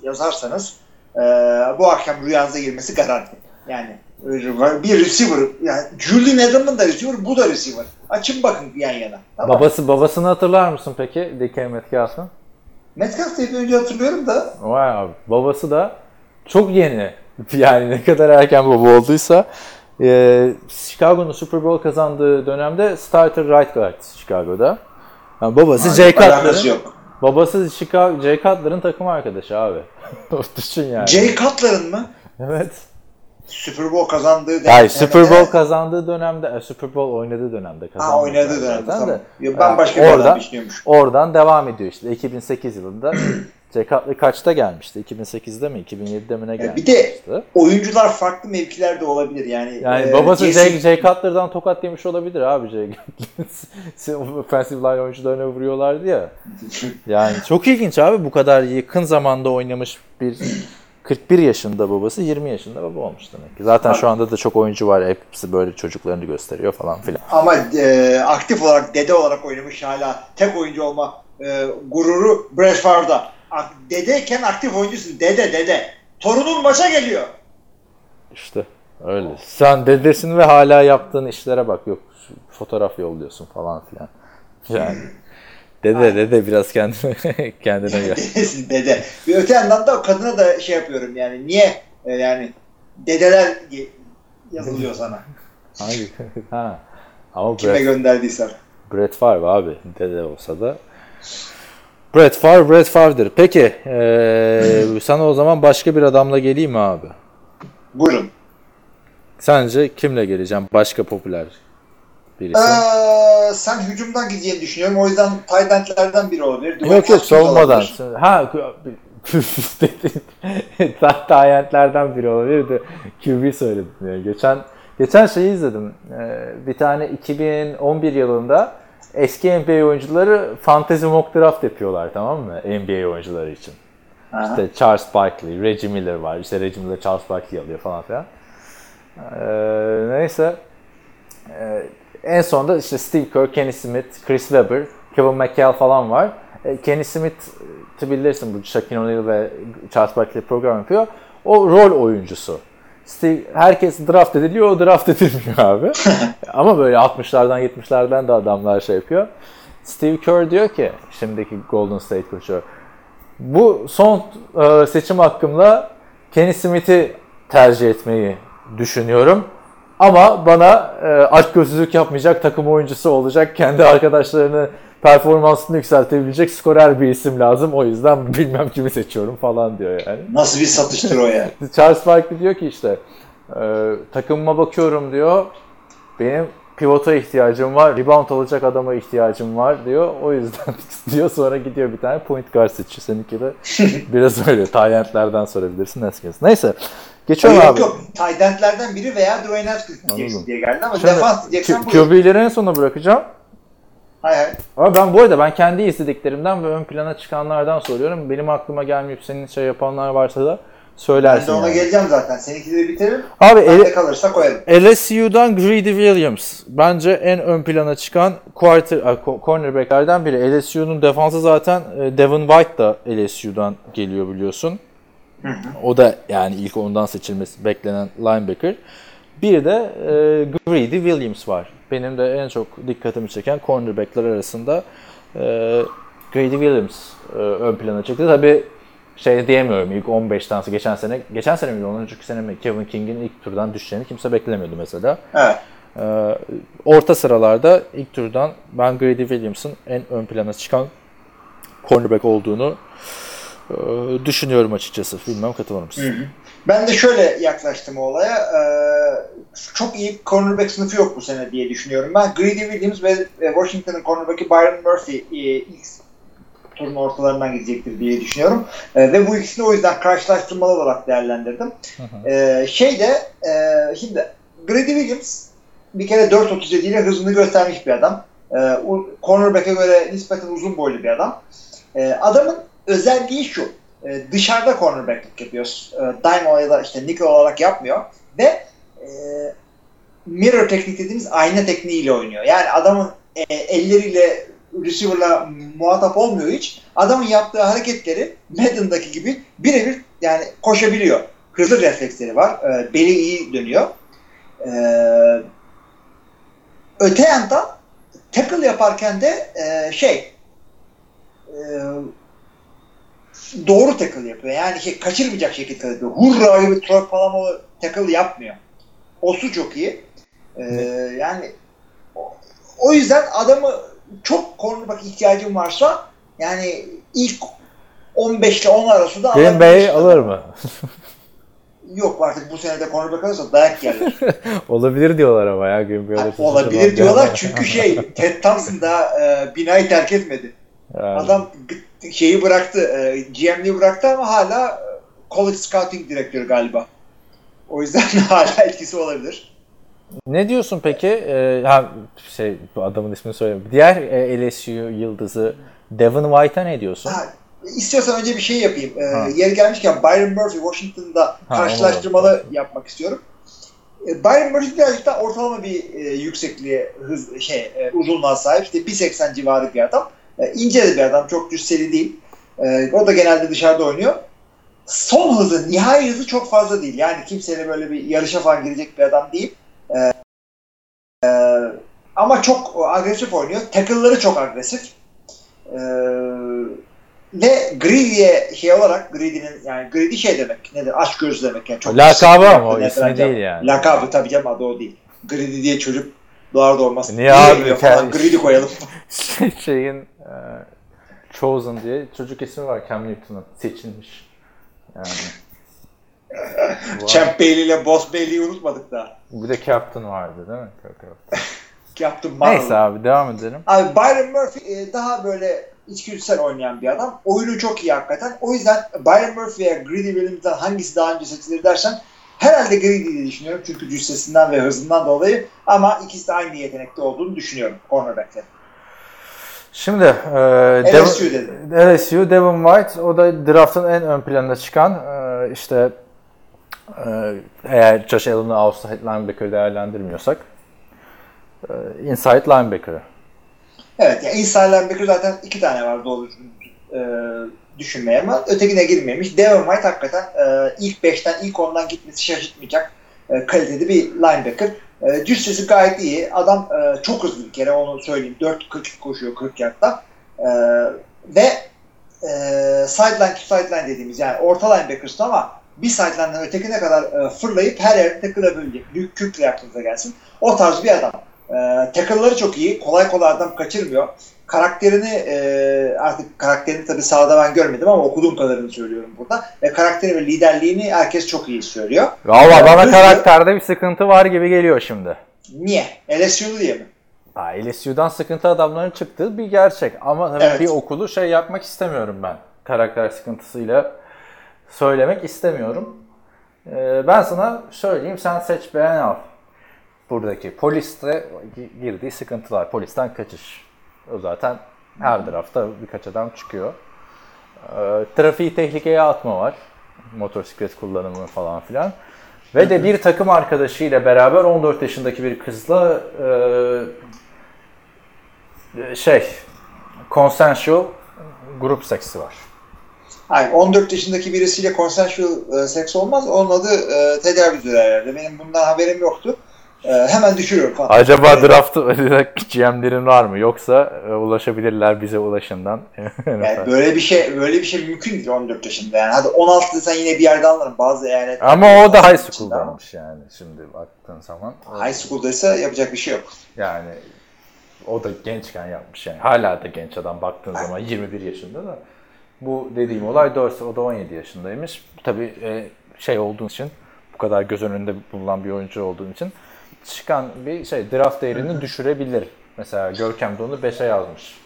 yazarsanız e, bu akşam rüyanıza girmesi garanti. Yani e, bir receiver yani Julian Edelman da receiver bu da receiver. Açın bakın yan yana. Tamam. Babası, babasını hatırlar mısın peki DK Metcalf'ın? Metcalf diye bir önce hatırlıyorum da Vay abi. Babası da çok yeni. Yani ne kadar erken baba olduysa. Ee, Chicago'nun Super Bowl kazandığı dönemde starter right guard Chicago'da. Yani babası Jay yok. babası Chicago Jay Cutler'ın takım arkadaşı abi. Düşün yani. Jay Cutler'ın mı? Evet. Super Bowl kazandığı Hayır, Super Bowl dönemde- kazandığı dönemde, e, Super Bowl oynadığı dönemde kazandı. Ha oynadığı dönemde tamam. de. Yo, Ben başka bir oradan- adam düşünüyormuş. Oradan devam ediyor işte. 2008 yılında Jay Cutler kaçta gelmişti? 2008'de mi? 2007'de mi ne gelmişti? bir de oyuncular farklı mevkilerde olabilir yani. Yani e, babası Jason- Jay, Jay Cutler'dan tokat yemiş olabilir abi Jay. Offensive line oyuncularına vuruyorlardı ya. Yani çok ilginç abi bu kadar yakın zamanda oynamış bir 41 yaşında babası 20 yaşında baba olmuş demek ki. Zaten şu anda da çok oyuncu var. Hepsi böyle çocuklarını gösteriyor falan filan. Ama e, aktif olarak dede olarak oynamış hala tek oyuncu olma e, gururu Brett Favre'da. Dedeyken aktif oyuncusun. Dede dede. Torunun maça geliyor. İşte öyle. Sen dedesin ve hala yaptığın işlere bak. Yok fotoğraf yolluyorsun falan filan. Yani dede dede biraz kendine kendine gel. Dedesin dede. Bir öte yandan da kadına da şey yapıyorum yani. Niye e, yani dedeler yazılıyor sana. Hangi? ha. Ama Kime Brett, gönderdiysen. Brett Favre abi. Dede olsa da. Brett Favre, Brett Favre'dir. Peki. eee, sana o zaman başka bir adamla geleyim mi abi? Buyurun. Sence kimle geleceğim? Başka popüler birisi. Ee, sen hücumdan gideceğini düşünüyorum. O yüzden tight endlerden biri olabilir. Dwayne Yok yok savunmadan. Ha Tayyentlerden biri olabilir de QB söyledim. Yani geçen geçen şeyi izledim. Ee, bir tane 2011 yılında eski NBA oyuncuları fantasy mock draft yapıyorlar tamam mı? NBA oyuncuları için. Aha. İşte Charles Barkley, Reggie Miller var. İşte Reggie Miller Charles Barkley alıyor falan filan. Ee, neyse. Ee, en sonunda işte Steve Kerr, Kenny Smith, Chris Webber, Kevin McHale falan var. Ee, Kenny Smith'i bilirsin bu Shaquille O'Neal ve Charles Barkley program yapıyor. O rol oyuncusu. Steve, herkes draft ediliyor, o draft edilmiyor abi. Ama böyle 60'lardan 70'lerden de adamlar şey yapıyor. Steve Kerr diyor ki, şimdiki Golden State koçu, bu son e, seçim hakkımla Kenny Smith'i tercih etmeyi düşünüyorum. Ama bana e, açgözlülük yapmayacak takım oyuncusu olacak, kendi arkadaşlarını performansını yükseltebilecek skorer bir isim lazım. O yüzden bilmem kimi seçiyorum falan diyor yani. Nasıl bir satıştır o ya? Charles Barkley diyor ki işte e, takımıma bakıyorum diyor. Benim pivota ihtiyacım var. Rebound alacak adama ihtiyacım var diyor. O yüzden diyor sonra gidiyor bir tane point guard seçiyor. Seninki de biraz öyle. Tayyentlerden sorabilirsin Eskins. Neyse. Geçiyorum yok abi. yok. Endlerden biri veya Dwayne Haskins diye geldi ama Şimdi defans diyeceksen buyur. QB'leri en sona bırakacağım. Hay hay. Ama ben bu arada ben kendi izlediklerimden ve ön plana çıkanlardan soruyorum. Benim aklıma gelmeyip senin şey yapanlar varsa da Ben söylersin. de ona yani. geleceğim zaten. Seninkileri bitirelim. Abi Ben ele- de kalırsa koyarım. LSU'dan Greedy Williams. Bence en ön plana çıkan quarter, cornerbacklerden biri. LSU'nun defansı zaten e, Devin White da LSU'dan geliyor biliyorsun. O da yani ilk ondan seçilmesi beklenen linebacker. Bir de e, Greedy Williams var. Benim de en çok dikkatimi çeken cornerbackler arasında e, Greedy Williams e, ön plana çıktı. Tabii şey diyemiyorum ilk 15'ten sonra geçen sene geçen sene miydi ondan önceki sene mi Kevin King'in ilk turdan düşeceğini kimse beklemiyordu mesela. Evet. Ee, orta sıralarda ilk turdan ben Grady Williams'ın en ön plana çıkan cornerback olduğunu e, düşünüyorum açıkçası. Bilmem katılır mısın? Ben de şöyle yaklaştım olaya. Ee, çok iyi cornerback sınıfı yok bu sene diye düşünüyorum. Ben Greedy Williams ve e, Washington'ın cornerback'i Byron Murphy e, ilk turun ortalarından gidecektir diye düşünüyorum. E, ve bu ikisini o yüzden karşılaştırmalı olarak değerlendirdim. E, şey de e, şimdi Greedy Williams bir kere 4.37 ile hızını göstermiş bir adam. E, cornerback'e göre nispeten uzun boylu bir adam. E, adamın özelliği şu. E, dışarıda cornerback'lik yapıyor. E, dime ya da işte nickel olarak yapmıyor. Ve e, mirror teknik dediğimiz ayna tekniğiyle oynuyor. Yani adamın e, elleriyle receiver'la muhatap olmuyor hiç. Adamın yaptığı hareketleri Madden'daki gibi birebir yani koşabiliyor. Hızlı refleksleri var. E, beli iyi dönüyor. E, öte yandan tackle yaparken de e, şey e, doğru tackle yapıyor. Yani şey kaçırmayacak şekilde yapıyor. Hurra gibi törpalamalı tackle yapmıyor. O su çok iyi. Ee, yani o, o yüzden adamı çok cornerback ihtiyacım varsa yani ilk 15 ile 10 arasında Green Bay alır mı? Yok artık bu sene de cornerback alırsa dayak yerler. Olabilir diyorlar ama ya Green Bay alırsa olabilir diyorlar çünkü şey Ted Thompson da e, binayı terk etmedi. Yani. Adam şeyi bıraktı, e, GM'liği bıraktı ama hala e, college scouting direktörü galiba. O yüzden hala etkisi olabilir. Ne diyorsun peki? Ee, ha, şey bu adamın ismini söyleyeyim. Diğer e, LSU yıldızı Devin White'a ne diyorsun? Ha, istiyorsan önce bir şey yapayım. Ee, Ha. yeri gelmişken Byron Murphy Washington'da Ha, karşılaştırmalı yapmak istiyorum. Ee, Byron Murphy birazcık daha ortalama bir e, yüksekliğe, hız, şey, e, uzunluğa sahip. İşte 1.80 civarı bir adam. E, ince de bir adam. Çok cüsseli değil. E, o da genelde dışarıda oynuyor. Son hızı, nihai hızı çok fazla değil. Yani kimseyle böyle bir yarışa falan girecek bir adam değil. E, e, ama çok agresif oynuyor. Tackle'ları çok agresif. E, ve Greedy'ye şey olarak Greedy'nin yani Greedy şey demek nedir? Aç göz demek yani. Çok Lakabı ama o ismi değil yani. Lakabı tabii canım adı o değil. Greedy diye çocuk doğar doğmaz. Niye abi? falan, Kendi- Greedy koyalım. Şeyin e, Chosen diye çocuk ismi var Cam Newton'un. Seçilmiş. Yani. Champ Bailey ile Boss Bailey'i unutmadık daha. Bir de Captain vardı değil mi? Captain. Marvel. Neyse abi devam edelim. Abi Byron Murphy e, daha böyle içgüdüsel oynayan bir adam. Oyunu çok iyi hakikaten. O yüzden Byron Murphy veya Greedy Williams'dan hangisi daha önce seçilir dersen herhalde Greedy diye düşünüyorum. Çünkü cüssesinden ve hızından dolayı. Ama ikisi de aynı yetenekte olduğunu düşünüyorum cornerback'lerin. Şimdi e, LSU dedi. LSU, Devon White o da draftın en ön planına çıkan e, işte e, eğer Josh Allen'ı outside linebacker değerlendirmiyorsak e, inside linebacker. Evet yani inside linebacker zaten iki tane var doğru e, düşünmeye ama ötekine girmemiş. Devon White hakikaten e, ilk 5'ten ilk 10'dan gitmesi şaşırtmayacak e, kaliteli bir linebacker. E, cüssesi gayet iyi. Adam e, çok hızlı bir kere onu söyleyeyim. 4.42 koşuyor 40 yardta. E, ve e, sideline to sideline dediğimiz yani orta linebacker'sın ama bir sideline'dan ötekine kadar e, fırlayıp her yerde takılabilecek. Büyük kütle aklınıza gelsin. O tarz bir adam. E, tackle'ları çok iyi. Kolay kolay adam kaçırmıyor. Karakterini e, artık karakterini tabii sahada ben görmedim ama okuduğum kadarını söylüyorum burada. Ve karakteri ve liderliğini herkes çok iyi söylüyor. Valla bana hızlı- karakterde bir sıkıntı var gibi geliyor şimdi. Niye? LSU'lu diye mi? Ha, LSU'dan sıkıntı adamların çıktığı bir gerçek. Ama tabii Evet. bir okulu şey yapmak istemiyorum ben. Karakter sıkıntısıyla söylemek istemiyorum. Ee, ben sana söyleyeyim sen seç beğen al. Buradaki poliste girdiği sıkıntılar. Polisten kaçış. O zaten her tarafta birkaç adam çıkıyor. Ee, trafiği tehlikeye atma var. Motosiklet kullanımı falan filan. Ve de bir takım arkadaşıyla beraber 14 yaşındaki bir kızla e, şey consensual grup seksi var. Hayır, 14 yaşındaki birisiyle consensual e, seks olmaz. Onun adı e, tecavüzdür herhalde. Benim bundan haberim yoktu. E, hemen düşürüyorum falan. Acaba draftı GM'lerin var mı? Yoksa e, ulaşabilirler bize ulaşından. Yani böyle bir şey böyle bir şey mümkün değil 14 yaşında yani. Hadi 16 desen yine bir yerde anlarım. Bazı eyaletler. Ama o da high school'danmış yani şimdi baktığın zaman. ama High school'daysa yapacak bir şey yok. Yani o da gençken yapmış yani. Hala da genç adam baktığın zaman 21 yaşında da. Bu dediğim olay 4 o da 17 yaşındaymış. Tabii e, şey olduğu için bu kadar göz önünde bulunan bir oyuncu olduğu için çıkan bir şey draft değerini düşürebilir. Mesela Görkem de onu 5'e yazmış.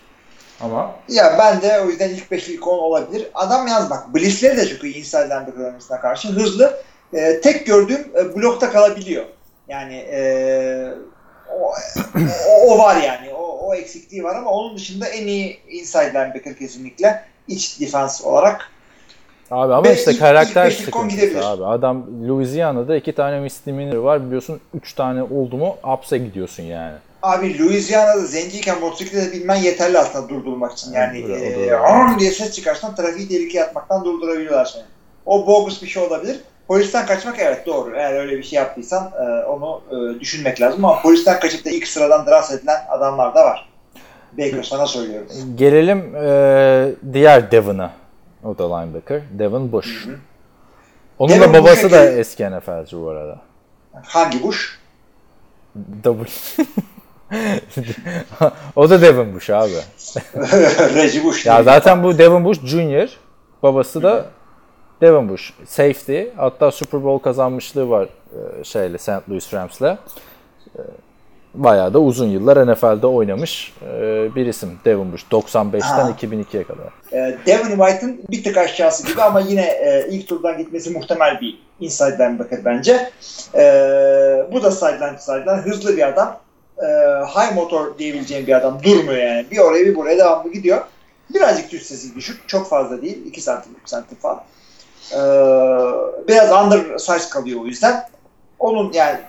Ama Ya ben de o yüzden ilk 5 ilk 10 olabilir. Adam yalnız bak Blitz'leri de çok iyi inside linebacker karşı. Hızlı. E, tek gördüğüm e, blokta kalabiliyor. Yani e, o, o, o var yani. O, o eksikliği var ama onun dışında en iyi inside linebacker kesinlikle. iç defans olarak. Abi ama Ve işte karakter ilk sıkıntısı abi. Adam Louisiana'da iki tane misdemeanor var biliyorsun. Üç tane oldu mu hapse gidiyorsun yani. Abi Louisiana'da zenciyken motosiklete binmen yeterli aslında durdurmak için. Yani Evet, e, diye ses çıkarsan trafiği tehlikeye atmaktan durdurabiliyorlar seni. O bogus bir şey olabilir. Polisten kaçmak evet doğru. Eğer öyle bir şey yaptıysan e, onu e, düşünmek lazım ama polisten kaçıp da ilk sıradan draft edilen adamlar da var. Baker sana söylüyorum. Gelelim e, diğer Devon'a. O da linebacker. Devon Bush. Onun Devon da babası Bush'a da gel- eski NFL'ci bu arada. Hangi Bush? W. o da Devon Bush abi. Reggie Bush. Ya zaten bu Devon Bush Jr. Babası da Devon Bush. Safety. Hatta Super Bowl kazanmışlığı var e, şeyle St. Louis Rams'le. Bayağı da uzun yıllar NFL'de oynamış e, bir isim Devon Bush. 95'ten Ha. 2002'ye kadar. E, Devin White'ın bir tık aşağısı gibi ama yine e, ilk turdan gitmesi muhtemel bir inside linebacker bence. Bu da sideline sideline. Hızlı bir adam. High motor diyebileceğim bir adam. Durmuyor yani. Bir oraya bir buraya devamlı gidiyor. Birazcık cüssesi düşük. Çok fazla değil. 2 santim, 3 santim falan. Biraz undersize kalıyor o yüzden. Onun yani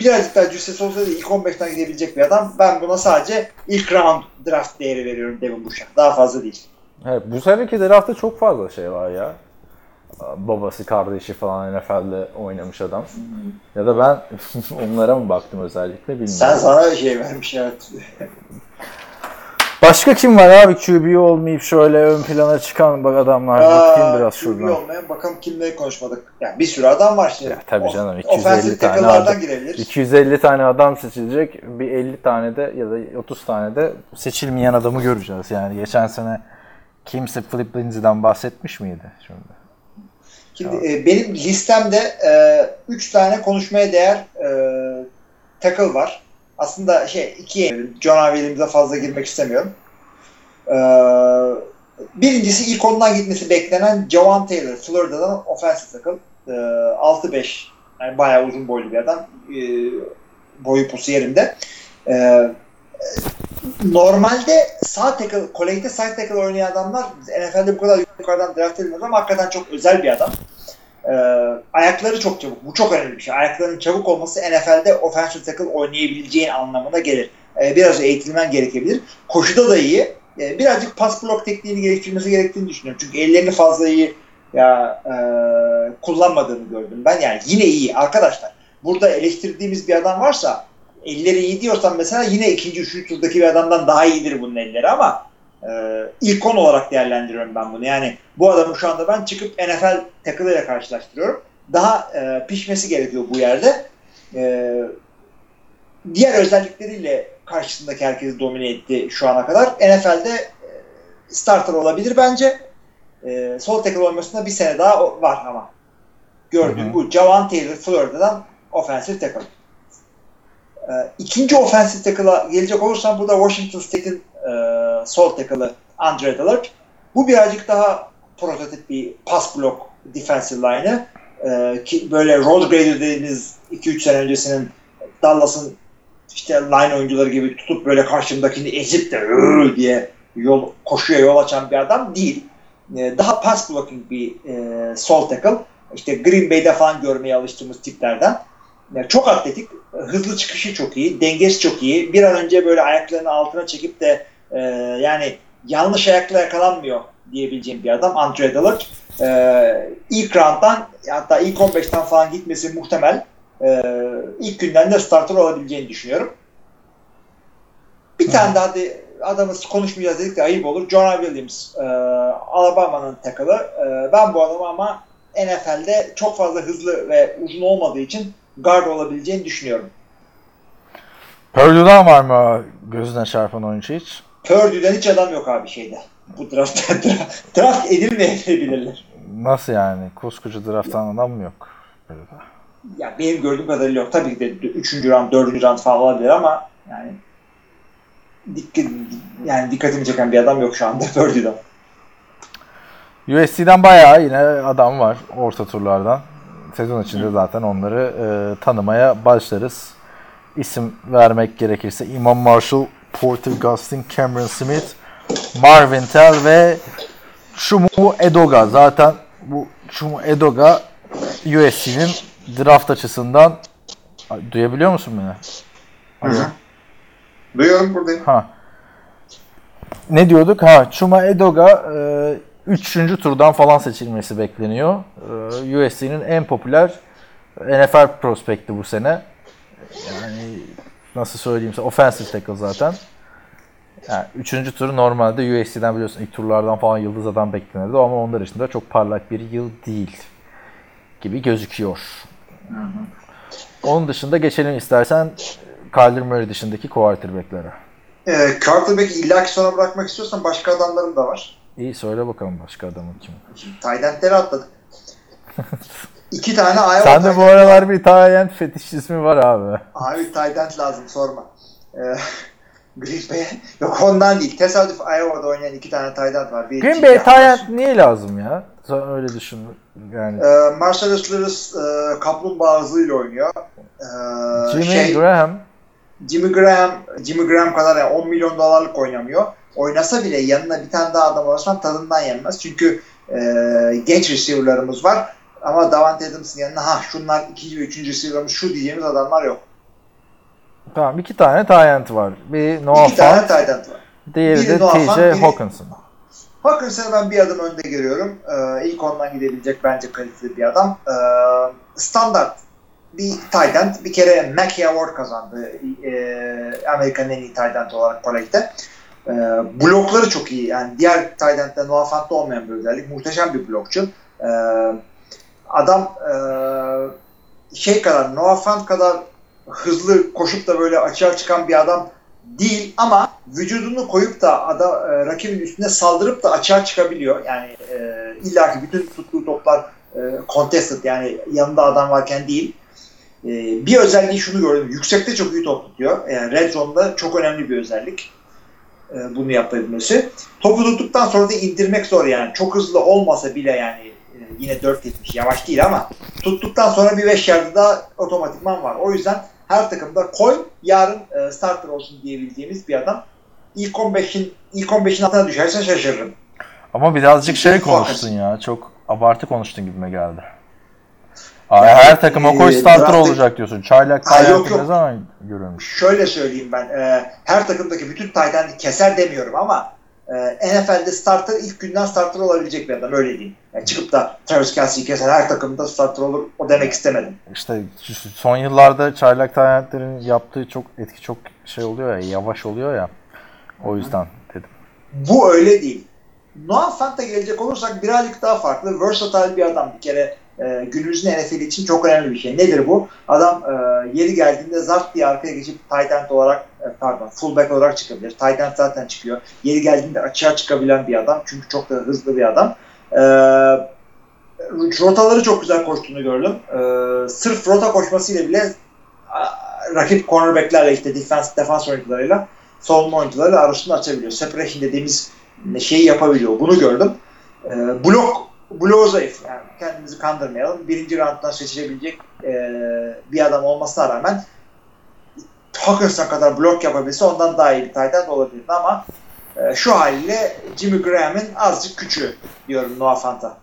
birazcık daha cüssesi olsa da ilk 15'ten gidebilecek bir adam. Ben buna sadece ilk round draft değeri veriyorum Devin Bush'a. Daha fazla değil. Evet, bu seneki draftta çok fazla şey var ya. Babası, kardeşi falan NFL'de oynamış adam. Ya da ben onlara mı baktım özellikle bilmiyorum. Sen sana şey vermiş evet. Başka kim var abi QB olmayıp şöyle ön plana çıkan bak adamlar. Bakayım biraz QB şuradan. olmayan bakalım kimle konuşmadık. Yani bir sürü adam var şimdi. Ya tabii canım, 250 Offensive tane adam. girebilir. 250 tane adam seçilecek. Bir 50 tane de ya da 30 tane de seçilmeyen adamı göreceğiz. Yani geçen sene kimse Philip Lindsay'den bahsetmiş miydi şimdi? Şimdi e, benim listemde 3 tane konuşmaya değer e, tackle var. Aslında şey ikiye John Williams'a fazla girmek istemiyorum. E, birincisi ilk ondan gitmesi beklenen Jawan Taylor. Florida'dan offensive tackle. E, 6-5 yani bayağı uzun boylu bir adam. E, boyu posu yerinde. E, normalde sağ tackle, collecte sağ tackle oynayan adamlar NFL'de bu kadar yukarıdan draft edilmez ama hakikaten çok özel bir adam. Ee, ayakları çok çabuk. Bu çok önemli bir şey. Ayaklarının çabuk olması NFL'de offensive tackle oynayabileceğin anlamına gelir. Ee, biraz eğitilmen gerekebilir. Koşuda da iyi. Ee, birazcık pas blok tekniğini geliştirmesi gerektiğini düşünüyorum. Çünkü ellerini fazla iyi ya e, kullanmadığını gördüm ben. Yani yine iyi arkadaşlar. Burada eleştirdiğimiz bir adam varsa elleri iyi diyorsan mesela yine ikinci, üçüncü turdaki bir adamdan daha iyidir bunun elleri ama e, ilk 10 olarak değerlendiriyorum ben bunu. Yani bu adamı şu anda ben çıkıp NFL takılıyla karşılaştırıyorum. Daha e, pişmesi gerekiyor bu yerde. E, diğer özellikleriyle karşısındaki herkesi domine etti şu ana kadar. NFL'de e, starter olabilir bence. E, sol tackle olmasında bir sene daha var ama. Gördüğüm bu. Javan Taylor Florida'dan offensive tackle. E, ikinci offensive tackle'a gelecek olursam bu da Washington State'in e, sol tackle'ı Andre Dillard. Bu birazcık daha prototip bir pass block defensive line'ı. E, ki böyle road grader dediğimiz 2-3 sene öncesinin Dallas'ın işte line oyuncuları gibi tutup böyle karşımdakini ezip de diye yol koşuya yol açan bir adam değil. E, daha pass blocking bir e, sol tackle. İşte Green Bay'de falan görmeye alıştığımız tiplerden. Yani çok atletik, hızlı çıkışı çok iyi, dengesi çok iyi. Bir an önce böyle ayaklarını altına çekip de e, yani yanlış ayakla yakalanmıyor diyebileceğim bir adam Andre Dillard. E, ilk rounddan hatta ilk 15'ten falan gitmesi muhtemel. E, ilk günden de starter olabileceğini düşünüyorum. Bir tane daha de adamı konuşmayacağız dedik de ayıp olur. Jonah Williams, e, Alabama'nın tackle'ı. E, ben bu adamı ama NFL'de çok fazla hızlı ve uzun olmadığı için guard olabileceğini düşünüyorum. Purdue'dan var mı gözüne çarpan oyuncu hiç? Purdue'den hiç adam yok abi şeyde. Bu draftta draft, draft edilmeyebilirler. Nasıl yani? Koskoca drafttan adam mı yok? Ya benim gördüğüm kadarıyla yok. Tabii ki de 3. round, 4. round falan olabilir ama yani dikkat, yani dikkatimi çeken bir adam yok şu anda Purdue'dan. USC'den bayağı yine adam var orta turlardan. Sezon içinde zaten onları e, tanımaya başlarız. İsim vermek gerekirse Imam Marshall, Porter Gustin, Cameron Smith, Marvin Tell ve Chumu Edoga. Zaten bu Chumu Edoga USC'nin draft açısından duyabiliyor musun beni? Duyuyorum buradayım. Ha. Ne diyorduk? Ha, Chuma Edoga 3. turdan falan seçilmesi bekleniyor. E, USC'nin en popüler NFL prospekti bu sene. Yani nasıl söyleyeyim size offensive tackle zaten. Yani üçüncü turu normalde USC'den biliyorsun ilk turlardan falan yıldız adam beklenirdi ama onlar için de çok parlak bir yıl değil gibi gözüküyor. Onun dışında geçelim istersen Kyler Murray dışındaki quarterback'lere. Ee, quarterback'i illaki sona bırakmak istiyorsan başka adamlarım da var. İyi söyle bakalım başka adamın kim? Şimdi atladık. İki tane Iowa Sen de bu aralar bir Tayyent fetişizmi var abi. Abi end lazım sorma. Ee, Green Bay yok ondan değil. Tesadüf Iowa'da oynayan iki tane end var. Bir Green Bay. Tayyent niye lazım ya? Sen öyle düşün. Yani Ee, Marcellus Lewis e, kaplumbağa hızıyla oynuyor. Ee, Jimmy şey, Graham Jimmy Graham Jimmy Graham kadar yani 10 milyon dolarlık oynamıyor. oynasa bile yanına bir tane daha adam olursan tadından yenmez. Çünkü e, genç receiver'larımız var. Ama Davante Adams'ın yanına ha şunlar ikinci ve üçüncü receiver'ımız şu diyeceğimiz adamlar yok. Tamam iki tane Tyent var. Bir Noah İki tane Fant, tight end var. diğeri biri de TJ Hawkinson. Hawkinson'ı ben bir adım önde görüyorum. Ee, ilk ondan gidebilecek bence kaliteli bir adam. Ee, standart bir tight end. Bir kere Mackie Award kazandı. Ee, Amerika'nın en iyi tight end olarak college'de. Ee, blokları çok iyi. Yani diğer tight end'de Noah Fant'ta olmayan bir özellik. Muhteşem bir blokçu. Ee, adam e, şey kadar Noah Fant kadar hızlı koşup da böyle açığa çıkan bir adam değil ama vücudunu koyup da ada, e, rakibin üstüne saldırıp da açığa çıkabiliyor. Yani e, illaki bütün tuttuğu toplar e, contested yani yanında adam varken değil. E, bir özelliği şunu gördüm. Yüksekte çok iyi top tutuyor. Yani red zone'da çok önemli bir özellik. E, bunu yapabilmesi. Topu tuttuktan sonra da indirmek zor yani. Çok hızlı olmasa bile yani yine 4.70 yavaş değil ama tuttuktan sonra bir 5 yerde daha otomatikman var. O yüzden her takımda koy yarın e, starter olsun diyebileceğimiz bir adam. İlk 15'in ilk 15'in altına düşerse şaşırırım. Ama birazcık şey konuştun ya. Çok abartı konuştun gibime geldi. Aa, her takıma koy e, starter draft'ta- olacak diyorsun. Çaylak yok. ne zaman görülmüş? Şöyle söyleyeyim ben. e, her takımdaki bütün end'i keser demiyorum ama e, NFL'de starter ilk günden starter olabilecek bir adam öyle diyeyim. Yani çıkıp da Travis Kelsey'i keser her takımda starter olur o demek istemedim. İşte son yıllarda çaylak Tyent'lerin yaptığı çok etki çok şey oluyor ya, yavaş oluyor ya. O yüzden dedim. Bu öyle değil. Noah Fant'a gelecek olursak birazcık daha farklı. Versatile bir adam bir kere e, günümüzün NFL için çok önemli bir şey. Nedir bu? Adam e, yeri geldiğinde zart diye arkaya geçip tight end olarak e, pardon fullback olarak çıkabilir. Tight end zaten çıkıyor. Yeri geldiğinde açığa çıkabilen bir adam. Çünkü çok da hızlı bir adam. E, rotaları çok güzel koştuğunu gördüm. E, sırf rota koşmasıyla bile a, rakip cornerbacklerle işte defense, defans oyuncularıyla savunma oyuncularıyla arasını açabiliyor. Separation dediğimiz şeyi yapabiliyor. Bunu gördüm. E, blok bloğu zayıf. Yani kendimizi kandırmayalım. Birinci rounddan seçilebilecek e, bir adam olmasına rağmen Hawkinson kadar blok yapabilse ondan daha iyi bir tight olabilirdi ama e, şu haliyle Jimmy Graham'in azıcık küçüğü diyorum Noah Fant'a.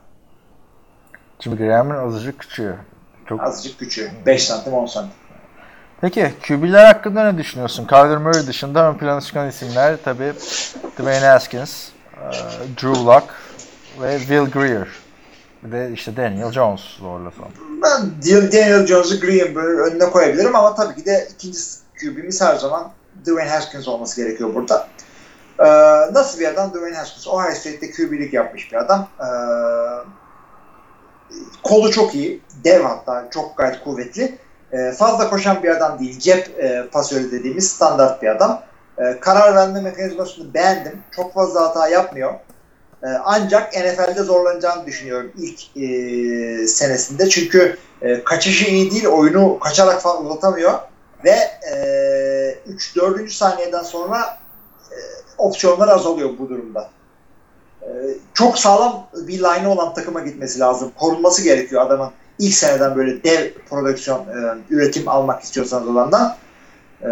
Jimmy Graham'ın azıcık küçüğü. Çok... Azıcık küçüğü. 5 santim 10 santim. Peki QB'ler hakkında ne düşünüyorsun? Kyler Murray dışında ön plana çıkan isimler tabii Dwayne Haskins, e, Drew Lock ve Will Greer. Bir de işte Daniel Jones zorlasam. Ben Daniel Jones'u Greenberg önüne koyabilirim ama tabii ki de ikinci QB'miz her zaman Dwayne Haskins olması gerekiyor burada. Ee, nasıl bir adam Dwayne Haskins? Ohio State'de QB'lik yapmış bir adam. Ee, kolu çok iyi. Dev hatta. Çok gayet kuvvetli. Ee, fazla koşan bir adam değil. Cep e, pasörü dediğimiz standart bir adam. Ee, karar verme mekanizmasını beğendim. Çok fazla hata yapmıyor. Ee, ancak NFL'de zorlanacağını düşünüyorum ilk e, senesinde. Çünkü e, kaçışı iyi değil. Oyunu kaçarak falan uzatamıyor. Ve e, 3-4. saniyeden sonra e, opsiyonlar azalıyor bu durumda. E, çok sağlam bir line olan takıma gitmesi lazım. Korunması gerekiyor adamın ilk seneden böyle dev prodüksiyon e, üretim almak istiyorsanız olandan. E,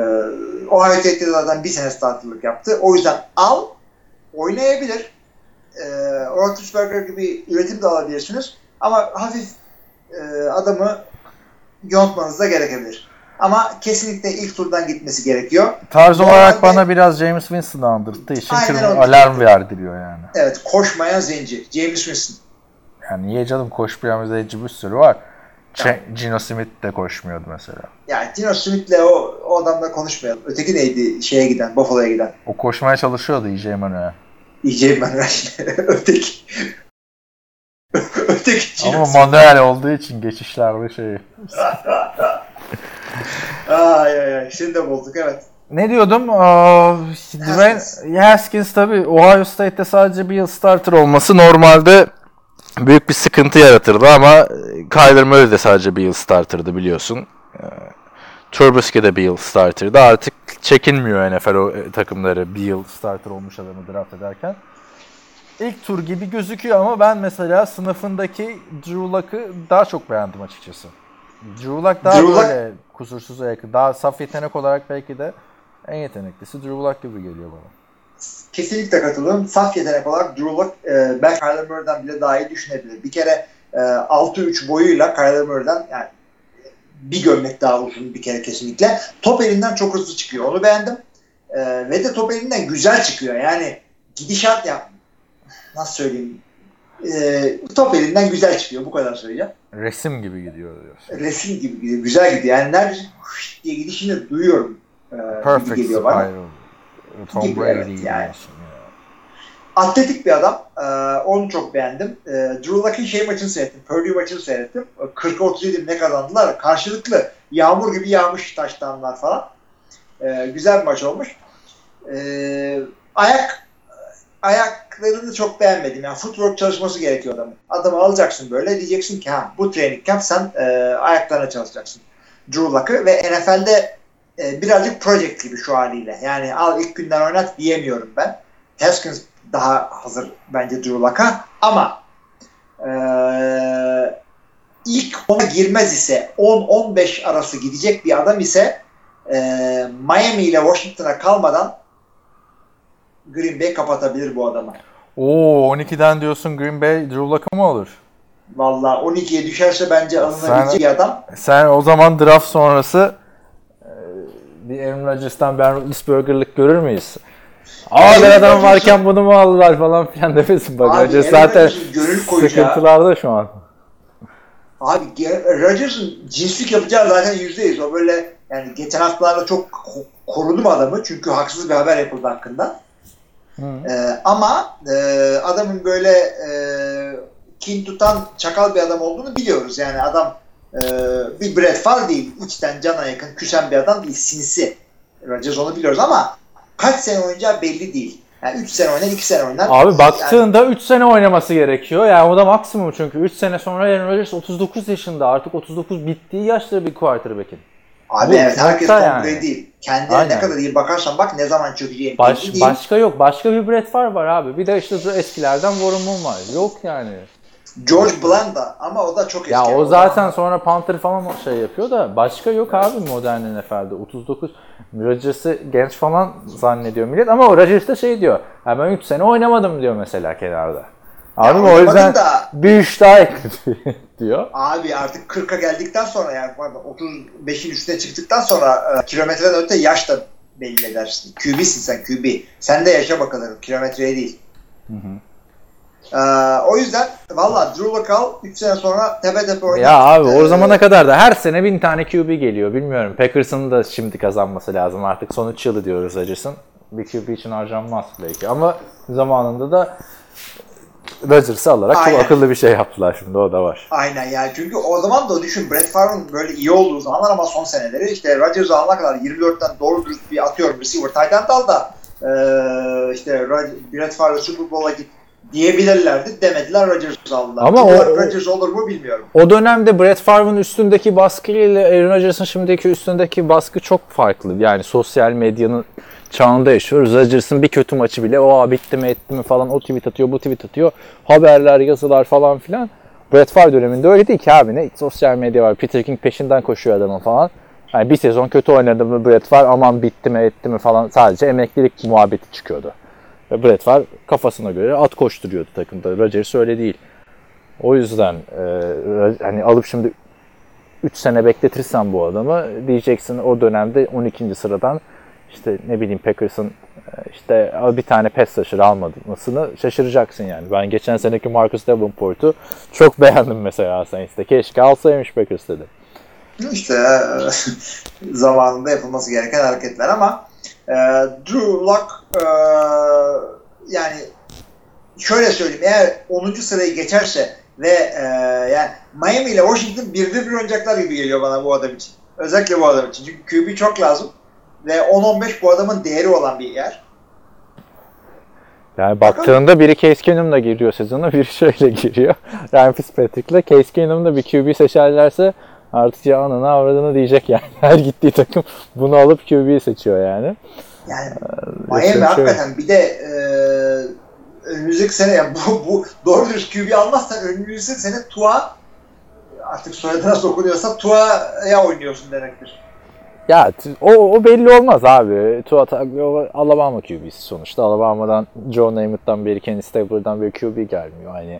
Ohio State'de zaten bir sene starterlık yaptı. O yüzden al, oynayabilir. E, Roethlisberger gibi üretim de alabilirsiniz. Ama hafif e, adamı yontmanız da gerekebilir. Ama kesinlikle ilk turdan gitmesi gerekiyor. Tarz olarak Normalde- bana biraz James Winston'ı andırttığı için Aynen kırmızı alarm verdiriyor yani. Evet, koşmayan zenci. James Winston. Yani niye canım koşmayan zenci bir sürü var. Ch- Gino Smith de koşmuyordu mesela. Yani Dino Smith'le o, o adamla konuşmayalım. Öteki neydi şeye giden, Buffalo'ya giden? O koşmaya çalışıyordu EJ Manuel. EJ Manuel. Öteki. Öteki Gino Ama manuel olduğu için geçişlerde şey. Ay ay ay. Şimdi de bozduk evet. Ne diyordum? Aa, Dwayne Haskins tabii Ohio State'te sadece bir yıl starter olması normalde büyük bir sıkıntı yaratırdı ama Kyler Murray de sadece bir yıl starterdı biliyorsun. Trubisky de bir yıl starterdı. Artık çekinmiyor NFL o e, takımları bir yıl starter olmuş adamı draft ederken. İlk tur gibi gözüküyor ama ben mesela sınıfındaki Drew Luck'ı daha çok beğendim açıkçası. Drew Luck daha Drew Luck- böyle kusursuza yakın. Daha saf yetenek olarak belki de en yeteneklisi Drew Luck gibi geliyor bana. kesinlikle katılıyorum. Saf yetenek olarak Drew Lock e, belki Kyler Murray'den bile daha iyi düşünebilir. Bir kere e, 6-3 boyuyla Kyler Murray'den yani bir gömlek daha uzun bir kere kesinlikle. Top elinden çok hızlı çıkıyor. Onu beğendim. E, ve de top elinden güzel çıkıyor. Yani gidişat ya nasıl söyleyeyim e, top elinden güzel çıkıyor. Bu kadar söyleyeceğim. Resim gibi gidiyor diyorsun. Resim gibi gidiyor. Güzel gidiyor. Yani neredeyse diye gidişini duyuyorum. E, Perfect geliyor bana. spiral. Tom Gibi, Brady evet, yani. diyorsun. Atletik bir adam. E, onu çok beğendim. E, Drew Luck'ın şey maçını seyrettim. Purdue maçını seyrettim. E, 40'a 37 ne kazandılar? Karşılıklı yağmur gibi yağmış taştanlar falan. E, güzel bir maç olmuş. E, ayak ayaklarını çok beğenmedim. Yani footwork çalışması gerekiyor adamın. Adamı alacaksın böyle diyeceksin ki ha bu training camp sen e, ayaklarına çalışacaksın. Drew Luck'ı ve NFL'de e, birazcık project gibi şu haliyle. Yani al ilk günden oynat diyemiyorum ben. Haskins daha hazır bence Drew Luck'a ama e, ilk ona girmez ise 10-15 arası gidecek bir adam ise e, Miami ile Washington'a kalmadan Green Bay kapatabilir bu adamı. Oo 12'den diyorsun Green Bay Drew Luck'a mı olur? Valla 12'ye düşerse bence alınabilecek bir adam. Sen o zaman draft sonrası e, bir Aaron Rodgers'tan Ben Roethlisberger'lık görür müyüz? Aa ben adam varken bunu mu aldılar falan filan demesin bak. Abi, Aaron zaten sıkıntılarda şu an. Abi Ge- Rodgers'ın cinslik yapacağı zaten %100. O böyle yani geçen haftalarda çok ko- korudum adamı çünkü haksız bir haber yapıldı hakkında. Hı. Ee, ama e, adamın böyle e, kin tutan çakal bir adam olduğunu biliyoruz. Yani adam e, bir Brett Favre değil. içten cana yakın küsen bir adam değil. Sinsi. Rodgers onu biliyoruz ama kaç sene oynayacağı belli değil. Yani 3 sene oynar, 2 sene oynar. Abi Yani- baktığında 3 sene oynaması gerekiyor. Yani o da maksimum çünkü 3 sene sonra Aaron Rodgers 39 yaşında. Artık 39 bittiği yaşta bir quarterback'in. Abi Bu evet herkes Tom yani. Brady değil. Kendine Aynen. ne kadar iyi bakarsan bak ne zaman çökeceğin Baş, değil. başka yok. Başka bir Brett Favre var abi. Bir de işte eskilerden Warren Moon var. Yok yani. George Blanda ama o da çok eski. Ya o zaten sonra Panther falan şey yapıyor da başka yok abi modern NFL'de. 39 Rodgers'ı genç falan zannediyor millet ama o Rodgers da şey diyor. Ya ben 3 sene oynamadım diyor mesela kenarda. Anladın mı? O yüzden da- bir üç daha ekledi diyor. Abi artık 40'a geldikten sonra yani pardon 35'in üstüne çıktıktan sonra e, kilometreden öte yaş da belli edersin. QB'sin sen QB. Sen de yaşa bakalım. Kilometreye değil. Ee, o yüzden valla Drew Lock al 3 sene sonra tepe tepe oynar. Ya abi o Ee, zamana kadar da her sene bin tane QB geliyor. Bilmiyorum. Packers'ın da şimdi kazanması lazım. Artık son 3 yılı diyoruz Rodgers'ın. Bir QB için harcanmaz belki ama zamanında da Rodgers'ı alarak Aynen. çok akıllı bir şey yaptılar şimdi o da var. Aynen yani çünkü o zaman da düşün Brett Favre'ın böyle iyi olduğu zamanlar ama son seneleri işte Rodgers'ı alana kadar 24'ten doğru dürüst bir atıyorum receiver tight end al da ee, işte Brett Favre Super Bowl'a git diyebilirlerdi. Demediler Rodgers'ı aldılar. Ama o- Rodgers olur mu bilmiyorum. O dönemde Brett Favre'ın üstündeki baskı ile Aaron Rodgers'ın şimdiki üstündeki baskı çok farklı. Yani sosyal medyanın çağında yaşıyoruz. Rodgers'ın bir kötü maçı bile o bitti mi etti mi falan o tweet atıyor bu tweet atıyor. Haberler yazılar falan filan. Brett Favre döneminde öyle değil ki abi ne sosyal medya var. Peter King peşinden koşuyor adamın falan. Yani bir sezon kötü oynadı mı Brett Favre aman bitti mi etti mi falan sadece emeklilik muhabbeti çıkıyordu. Ve Brett Favre kafasına göre at koşturuyordu takımda. Rodgers öyle değil. O yüzden e, hani alıp şimdi 3 sene bekletirsen bu adamı diyeceksin o dönemde 12. sıradan işte ne bileyim Packers'ın e, işte bir tane pass rusher almadığını şaşıracaksın yani. Ben geçen seneki Marcus Davenport'u çok beğendim mesela Saints'te. Keşke alsaymış Packers dedim. İşte e, zamanında yapılması gereken hareketler ama e, Drew Lock e, yani şöyle söyleyeyim eğer 10. sırayı geçerse ve e, yani Miami ile Washington birde bir oynayacaklar gibi geliyor bana bu adam için. Özellikle bu adam için. Çünkü QB çok lazım ve 10-15 bu adamın değeri olan bir yer. Yani baktığında biri Case Keenum'la giriyor sezona, biri şöyle giriyor. Ryan Fitzpatrick'le Case Keenum'da bir QB seçerlerse artık ya ananı avradını diyecek yani. Her gittiği takım bunu alıp QB seçiyor yani. Yani Ee, Miami şöyle- hakikaten bir de e, önümüzdeki sene yani bu, bu doğru dürüst QB almazsan önümüzdeki sene Tua artık soyadına dokunuyorsa Tua'ya oynuyorsun demektir. Ya o, o belli olmaz abi. Tua Tagovailoa Alabama QB'si sonuçta. Alabama'dan Joe Namath'tan beri Kenny Stabler'dan bir QB gelmiyor. Hani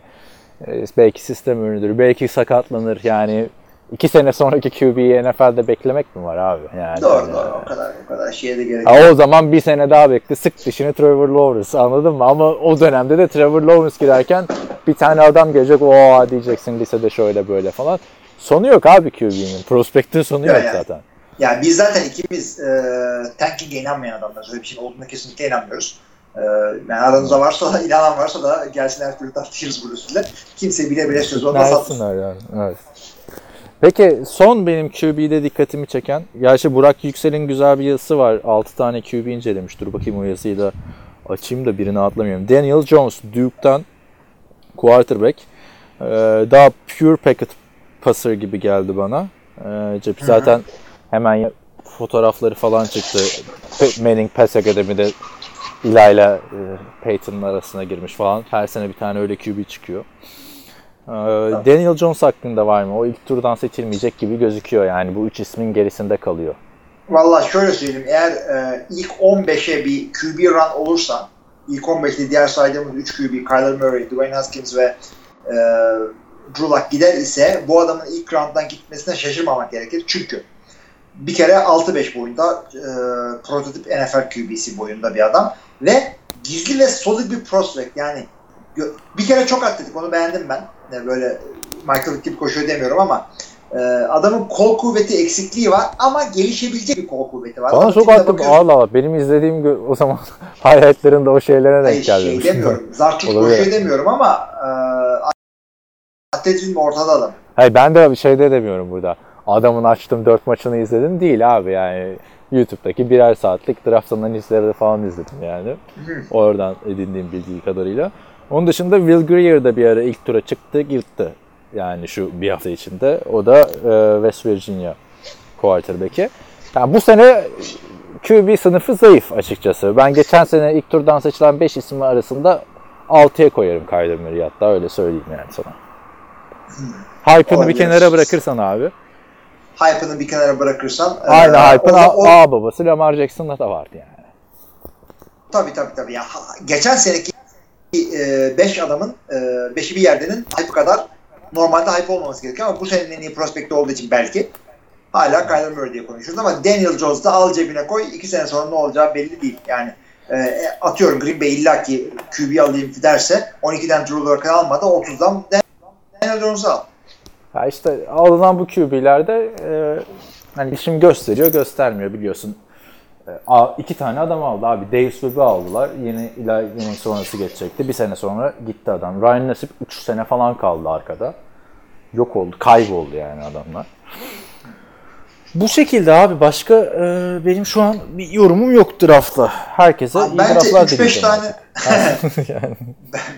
e, belki sistem ürünüdür, belki sakatlanır. Yani iki sene sonraki QB'yi NFL'de beklemek mi var abi? Yani Doğru doğru o kadar o kadar şeye de gerek yok. O zaman bir sene daha bekle. Sık dişini Trevor Lawrence anladın mı? Ama o dönemde de Trevor Lawrence girerken bir tane adam gelecek. o diyeceksin lisede şöyle böyle falan. Sonu yok abi QB'nin. Prospektin sonu Ya yok yani. zaten. Yani biz zaten ikimiz e, tanking'e inanmayan adamlarız. Öyle bir şey olduğuna kesinlikle inanmıyoruz. E, yani aranızda varsa da inanan varsa da gelsin her türlü tartışırız bu üstünde. Kimse bile bile söz olmaz. Versinler yani. Evet. Peki son benim QB'de dikkatimi çeken, gerçi Burak Yüksel'in güzel bir yazısı var. 6 tane QB incelemiş. Dur bakayım o yazıyı da açayım da birini atlamayayım. Daniel Jones, Duke'dan quarterback. Ee, daha pure packet passer gibi geldi bana. Ee, cep- zaten hemen fotoğrafları falan çıktı. Manning Pass Academy'de İlayla e, Peyton'ın arasına girmiş falan. Her sene bir tane öyle QB çıkıyor. Ee, Daniel Jones hakkında var mı? O ilk turdan seçilmeyecek gibi gözüküyor yani. Bu üç ismin gerisinde kalıyor. Valla şöyle söyleyeyim. Eğer e, ilk 15'e bir QB run olursa ilk 15'te diğer saydığımız 3 QB Kyler Murray, Dwayne Haskins ve e, Drew Luck gider ise bu adamın ilk rounddan gitmesine şaşırmamak gerekir. Çünkü bir kere 6-5 boyunda e, prototip NFL QB'si boyunda bir adam ve gizli ve solid bir prospect yani bir kere çok atletik onu beğendim ben. Yani böyle Michael gibi koşuyor demiyorum ama e, adamın kol kuvveti eksikliği var ama gelişebilecek bir kol kuvveti var. Bana çok tipine attı. bakıyorsun. Allah Allah. Benim izlediğim o zaman highlightlarında o şeylere denk şey geldi. demiyorum. Zartçuk koşuyor demiyorum ama e, atletizm ortada adam. Hayır ben de bir şey de demiyorum burada. Adamın açtım 4 maçını izledim değil abi yani. YouTube'daki birer saatlik draft analizleri falan izledim yani. Oradan edindiğim bildiği kadarıyla. Onun dışında Will Greer de bir ara ilk tura çıktı, yırttı. Yani şu bir hafta içinde. O da e, West Virginia quarterback'i. Yani bu sene QB sınıfı zayıf açıkçası. Ben geçen sene ilk turdan seçilen 5 isim arasında 6'ya koyarım Kyler Murray'i hatta öyle söyleyeyim yani sana. Hype'ını bir kenara bırakırsan abi. Hype'ını bir kenara bırakırsan. e, Aynı hype'ın o- A, o- A babası Lamar Jackson'da da vardı yani. Tabii tabii tabii. Ya, geçen seneki 5 adamın 5'i bir yerdenin hype kadar normalde hype olmaması gerekiyor ama bu senenin en iyi prospekti olduğu için belki hala Kyler Murray diye konuşuyoruz ama Daniel Jones da al cebine koy 2 sene sonra ne olacağı belli değil. Yani e, atıyorum Green Bay illaki QB alayım derse 12'den Drew Locke'ı almadı 30'dan Daniel Jones'u al. Ya işte alınan bu QB'lerde e, hani işim gösteriyor göstermiyor biliyorsun. E, iki tane adam aldı abi. Dave Swift'i aldılar. Yeni yeni sonrası geçecekti. Bir sene sonra gitti adam. Ryan Nassib 3 sene falan kaldı arkada. Yok oldu. Kayboldu yani adamlar. Bu şekilde abi başka e, benim şu an bir yorumum yok draftla. Herkese Abi iyi bence draftlar 3-5 dileyeceğim tane yani.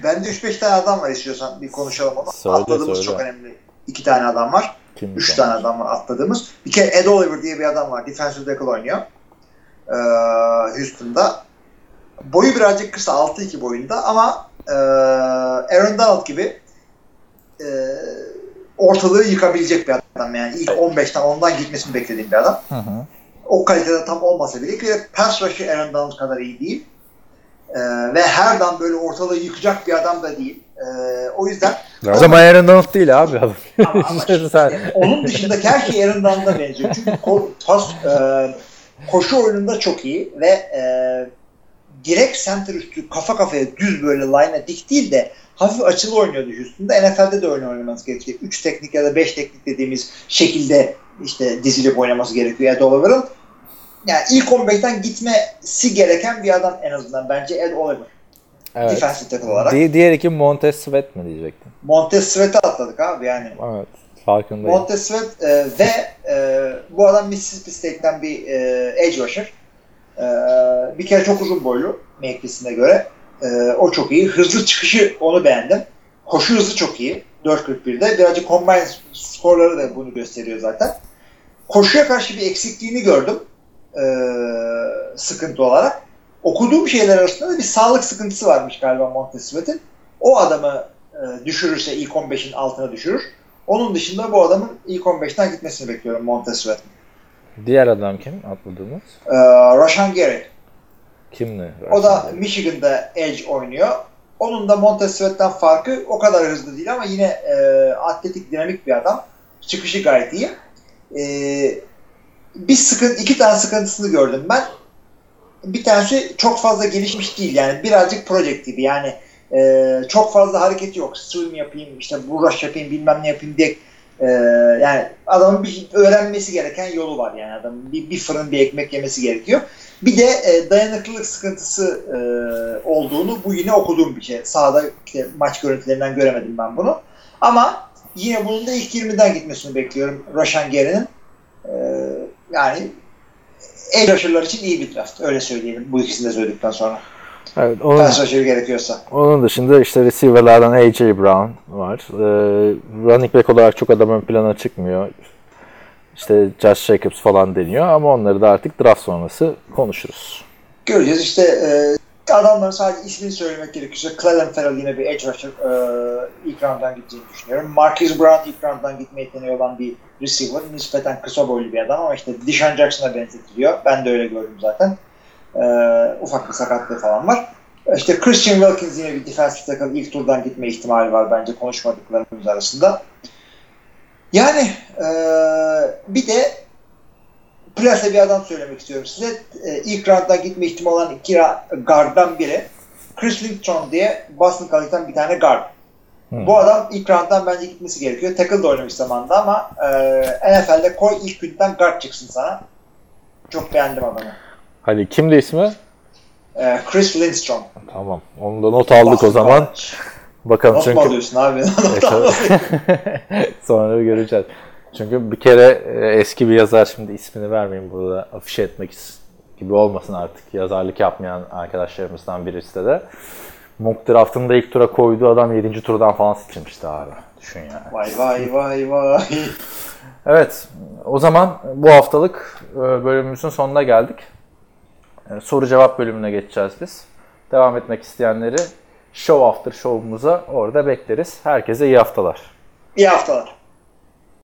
bende 3-5 tane adam var istiyorsan bir konuşalım onu. Söyle, Atladığımız söyle. çok önemli. 2 tane adam var. Kim Üç tane adam var atladığımız. Bir kere Ed Oliver diye bir adam var. Defensive tackle oynuyor. Ee, Houston'da. Boyu birazcık kısa. 6-2 boyunda ama e, Aaron Donald gibi e, ortalığı yıkabilecek bir adam. Yani ilk 15'ten ondan gitmesini beklediğim bir adam. Hı hı. O kalitede tam olmasa bile ki pass rush'ı Aaron Donald kadar iyi değil. Ee, ve her dan böyle ortalığı yıkacak bir adam da değil. Ee, o yüzden O zaman Aaron Donald değil abi adam. Ama- ama Sen- işte onun dışındaki her şey Aaron Donald'a benziyor. Çünkü ko- pas, e, koşu oyununda çok iyi ve e, direkt center üstü kafa kafaya düz böyle line'a dik değil de hafif açılı oynuyordu Houston'da. NFL'de de öyle oynaması gerekiyor. 3 teknik ya da 5 teknik dediğimiz şekilde işte dizilip oynaması gerekiyor Ed Oliver'ın. Yani ilk 15'ten gitmesi gereken bir adam en azından bence Ed Oliver. Evet. Defensive tackle olarak. Di- diğer iki Montez Sweat mi diyecektim? Montez Sweat'i atladık abi yani. Evet. Farkındayım. Montez Sweat e, ve e, bu adam Mississippi State'ten bir e, edge rusher. E, bir kere çok uzun boylu mevkisine göre. E, o çok iyi. Hızlı çıkışı onu beğendim. Koşu hızı çok iyi. 4.41'de. Birazcık combine skorları da bunu gösteriyor zaten. Koşuya karşı bir eksikliğini gördüm. E, sıkıntı olarak. Okuduğum şeyler arasında da bir sağlık sıkıntısı varmış galiba Montez Sweat'in. O adamı e, düşürürse ilk 15'in altına düşürür. Onun dışında bu adamın ilk 15'ten gitmesini bekliyorum Montez Sweat. Diğer adam kim atladığımız? Ee, Rashan Gary. Kimdi? O da Michigan'da Edge oynuyor. Onun da Montez Sweat'ten farkı o kadar hızlı değil ama yine e, atletik, dinamik bir adam. Çıkışı gayet iyi. E, bir sıkıntı, iki tane sıkıntısını gördüm ben. Bir tanesi çok fazla gelişmiş değil yani birazcık project gibi yani e, çok fazla hareket yok. Swim yapayım, işte rush yapayım, bilmem ne yapayım diye e, yani adamın bir öğrenmesi gereken yolu var yani adamın bir, bir fırın bir ekmek yemesi gerekiyor. Bir de e, dayanıklılık sıkıntısı e, olduğunu bu yine okuduğum bir şey. Sahada işte, maç görüntülerinden göremedim ben bunu. Ama yine bunun da ilk 20'den gitmesini bekliyorum Rashan Gary'nin. E, yani el rusher'lar için iyi bir draft. Öyle söyleyelim bu ikisini de söyledikten sonra. Evet, onun, Pass rusher gerekiyorsa. onun dışında işte receiver'lardan A.J. Brown var. Ee, running back olarak çok adam ön plana çıkmıyor. İşte Josh Jacobs falan deniyor ama onları da artık draft sonrası konuşuruz. Göreceğiz işte e, adamların sadece ismini söylemek gerekirse Clellan Ferrell yine bir edge rusher e, ilk round'dan gideceğini düşünüyorum. Marquise Brown ilk round'dan gitme yeteneği olan bir receiver. Nispeten kısa boylu bir adam ama işte Deshaun Jackson'a benzetiliyor. Ben de öyle gördüm zaten. E, ufak bir sakatlığı falan var. İşte Christian Wilkins yine bir defensive tackle ilk turdan gitme ihtimali var bence konuşmadıklarımız arasında. Yani e, bir de plase bir adam söylemek istiyorum size. E, ilk rounddan gitme ihtimali olan iki guarddan biri. Chris Lindstrom diye Boston College'den bir tane guard. Hmm. Bu adam ilk rounddan bence gitmesi gerekiyor. Tackle da oynamış zamanında ama e, NFL'de koy ilk günden guard çıksın sana. Çok beğendim adamı. Hadi kimdi ismi? E, Chris Lindstrom. Tamam. Onu da not aldık Boston o zaman. College. Bakalım Not çünkü alıyorsun abi? E, Not alıyorsun. Sonra göreceğiz. Çünkü bir kere e, eski bir yazar şimdi ismini vermeyeyim burada afişe etmek gibi olmasın artık yazarlık yapmayan arkadaşlarımızdan birisi de mock draftında ilk tura koyduğu adam 7. turdan falan seçilmişti abi. Düşün yani. Vay vay vay vay. Evet o zaman bu haftalık e, bölümümüzün sonuna geldik. E, Soru cevap bölümüne geçeceğiz biz. Devam etmek isteyenleri Show After Show'umuza orada bekleriz. Herkese iyi haftalar. İyi haftalar.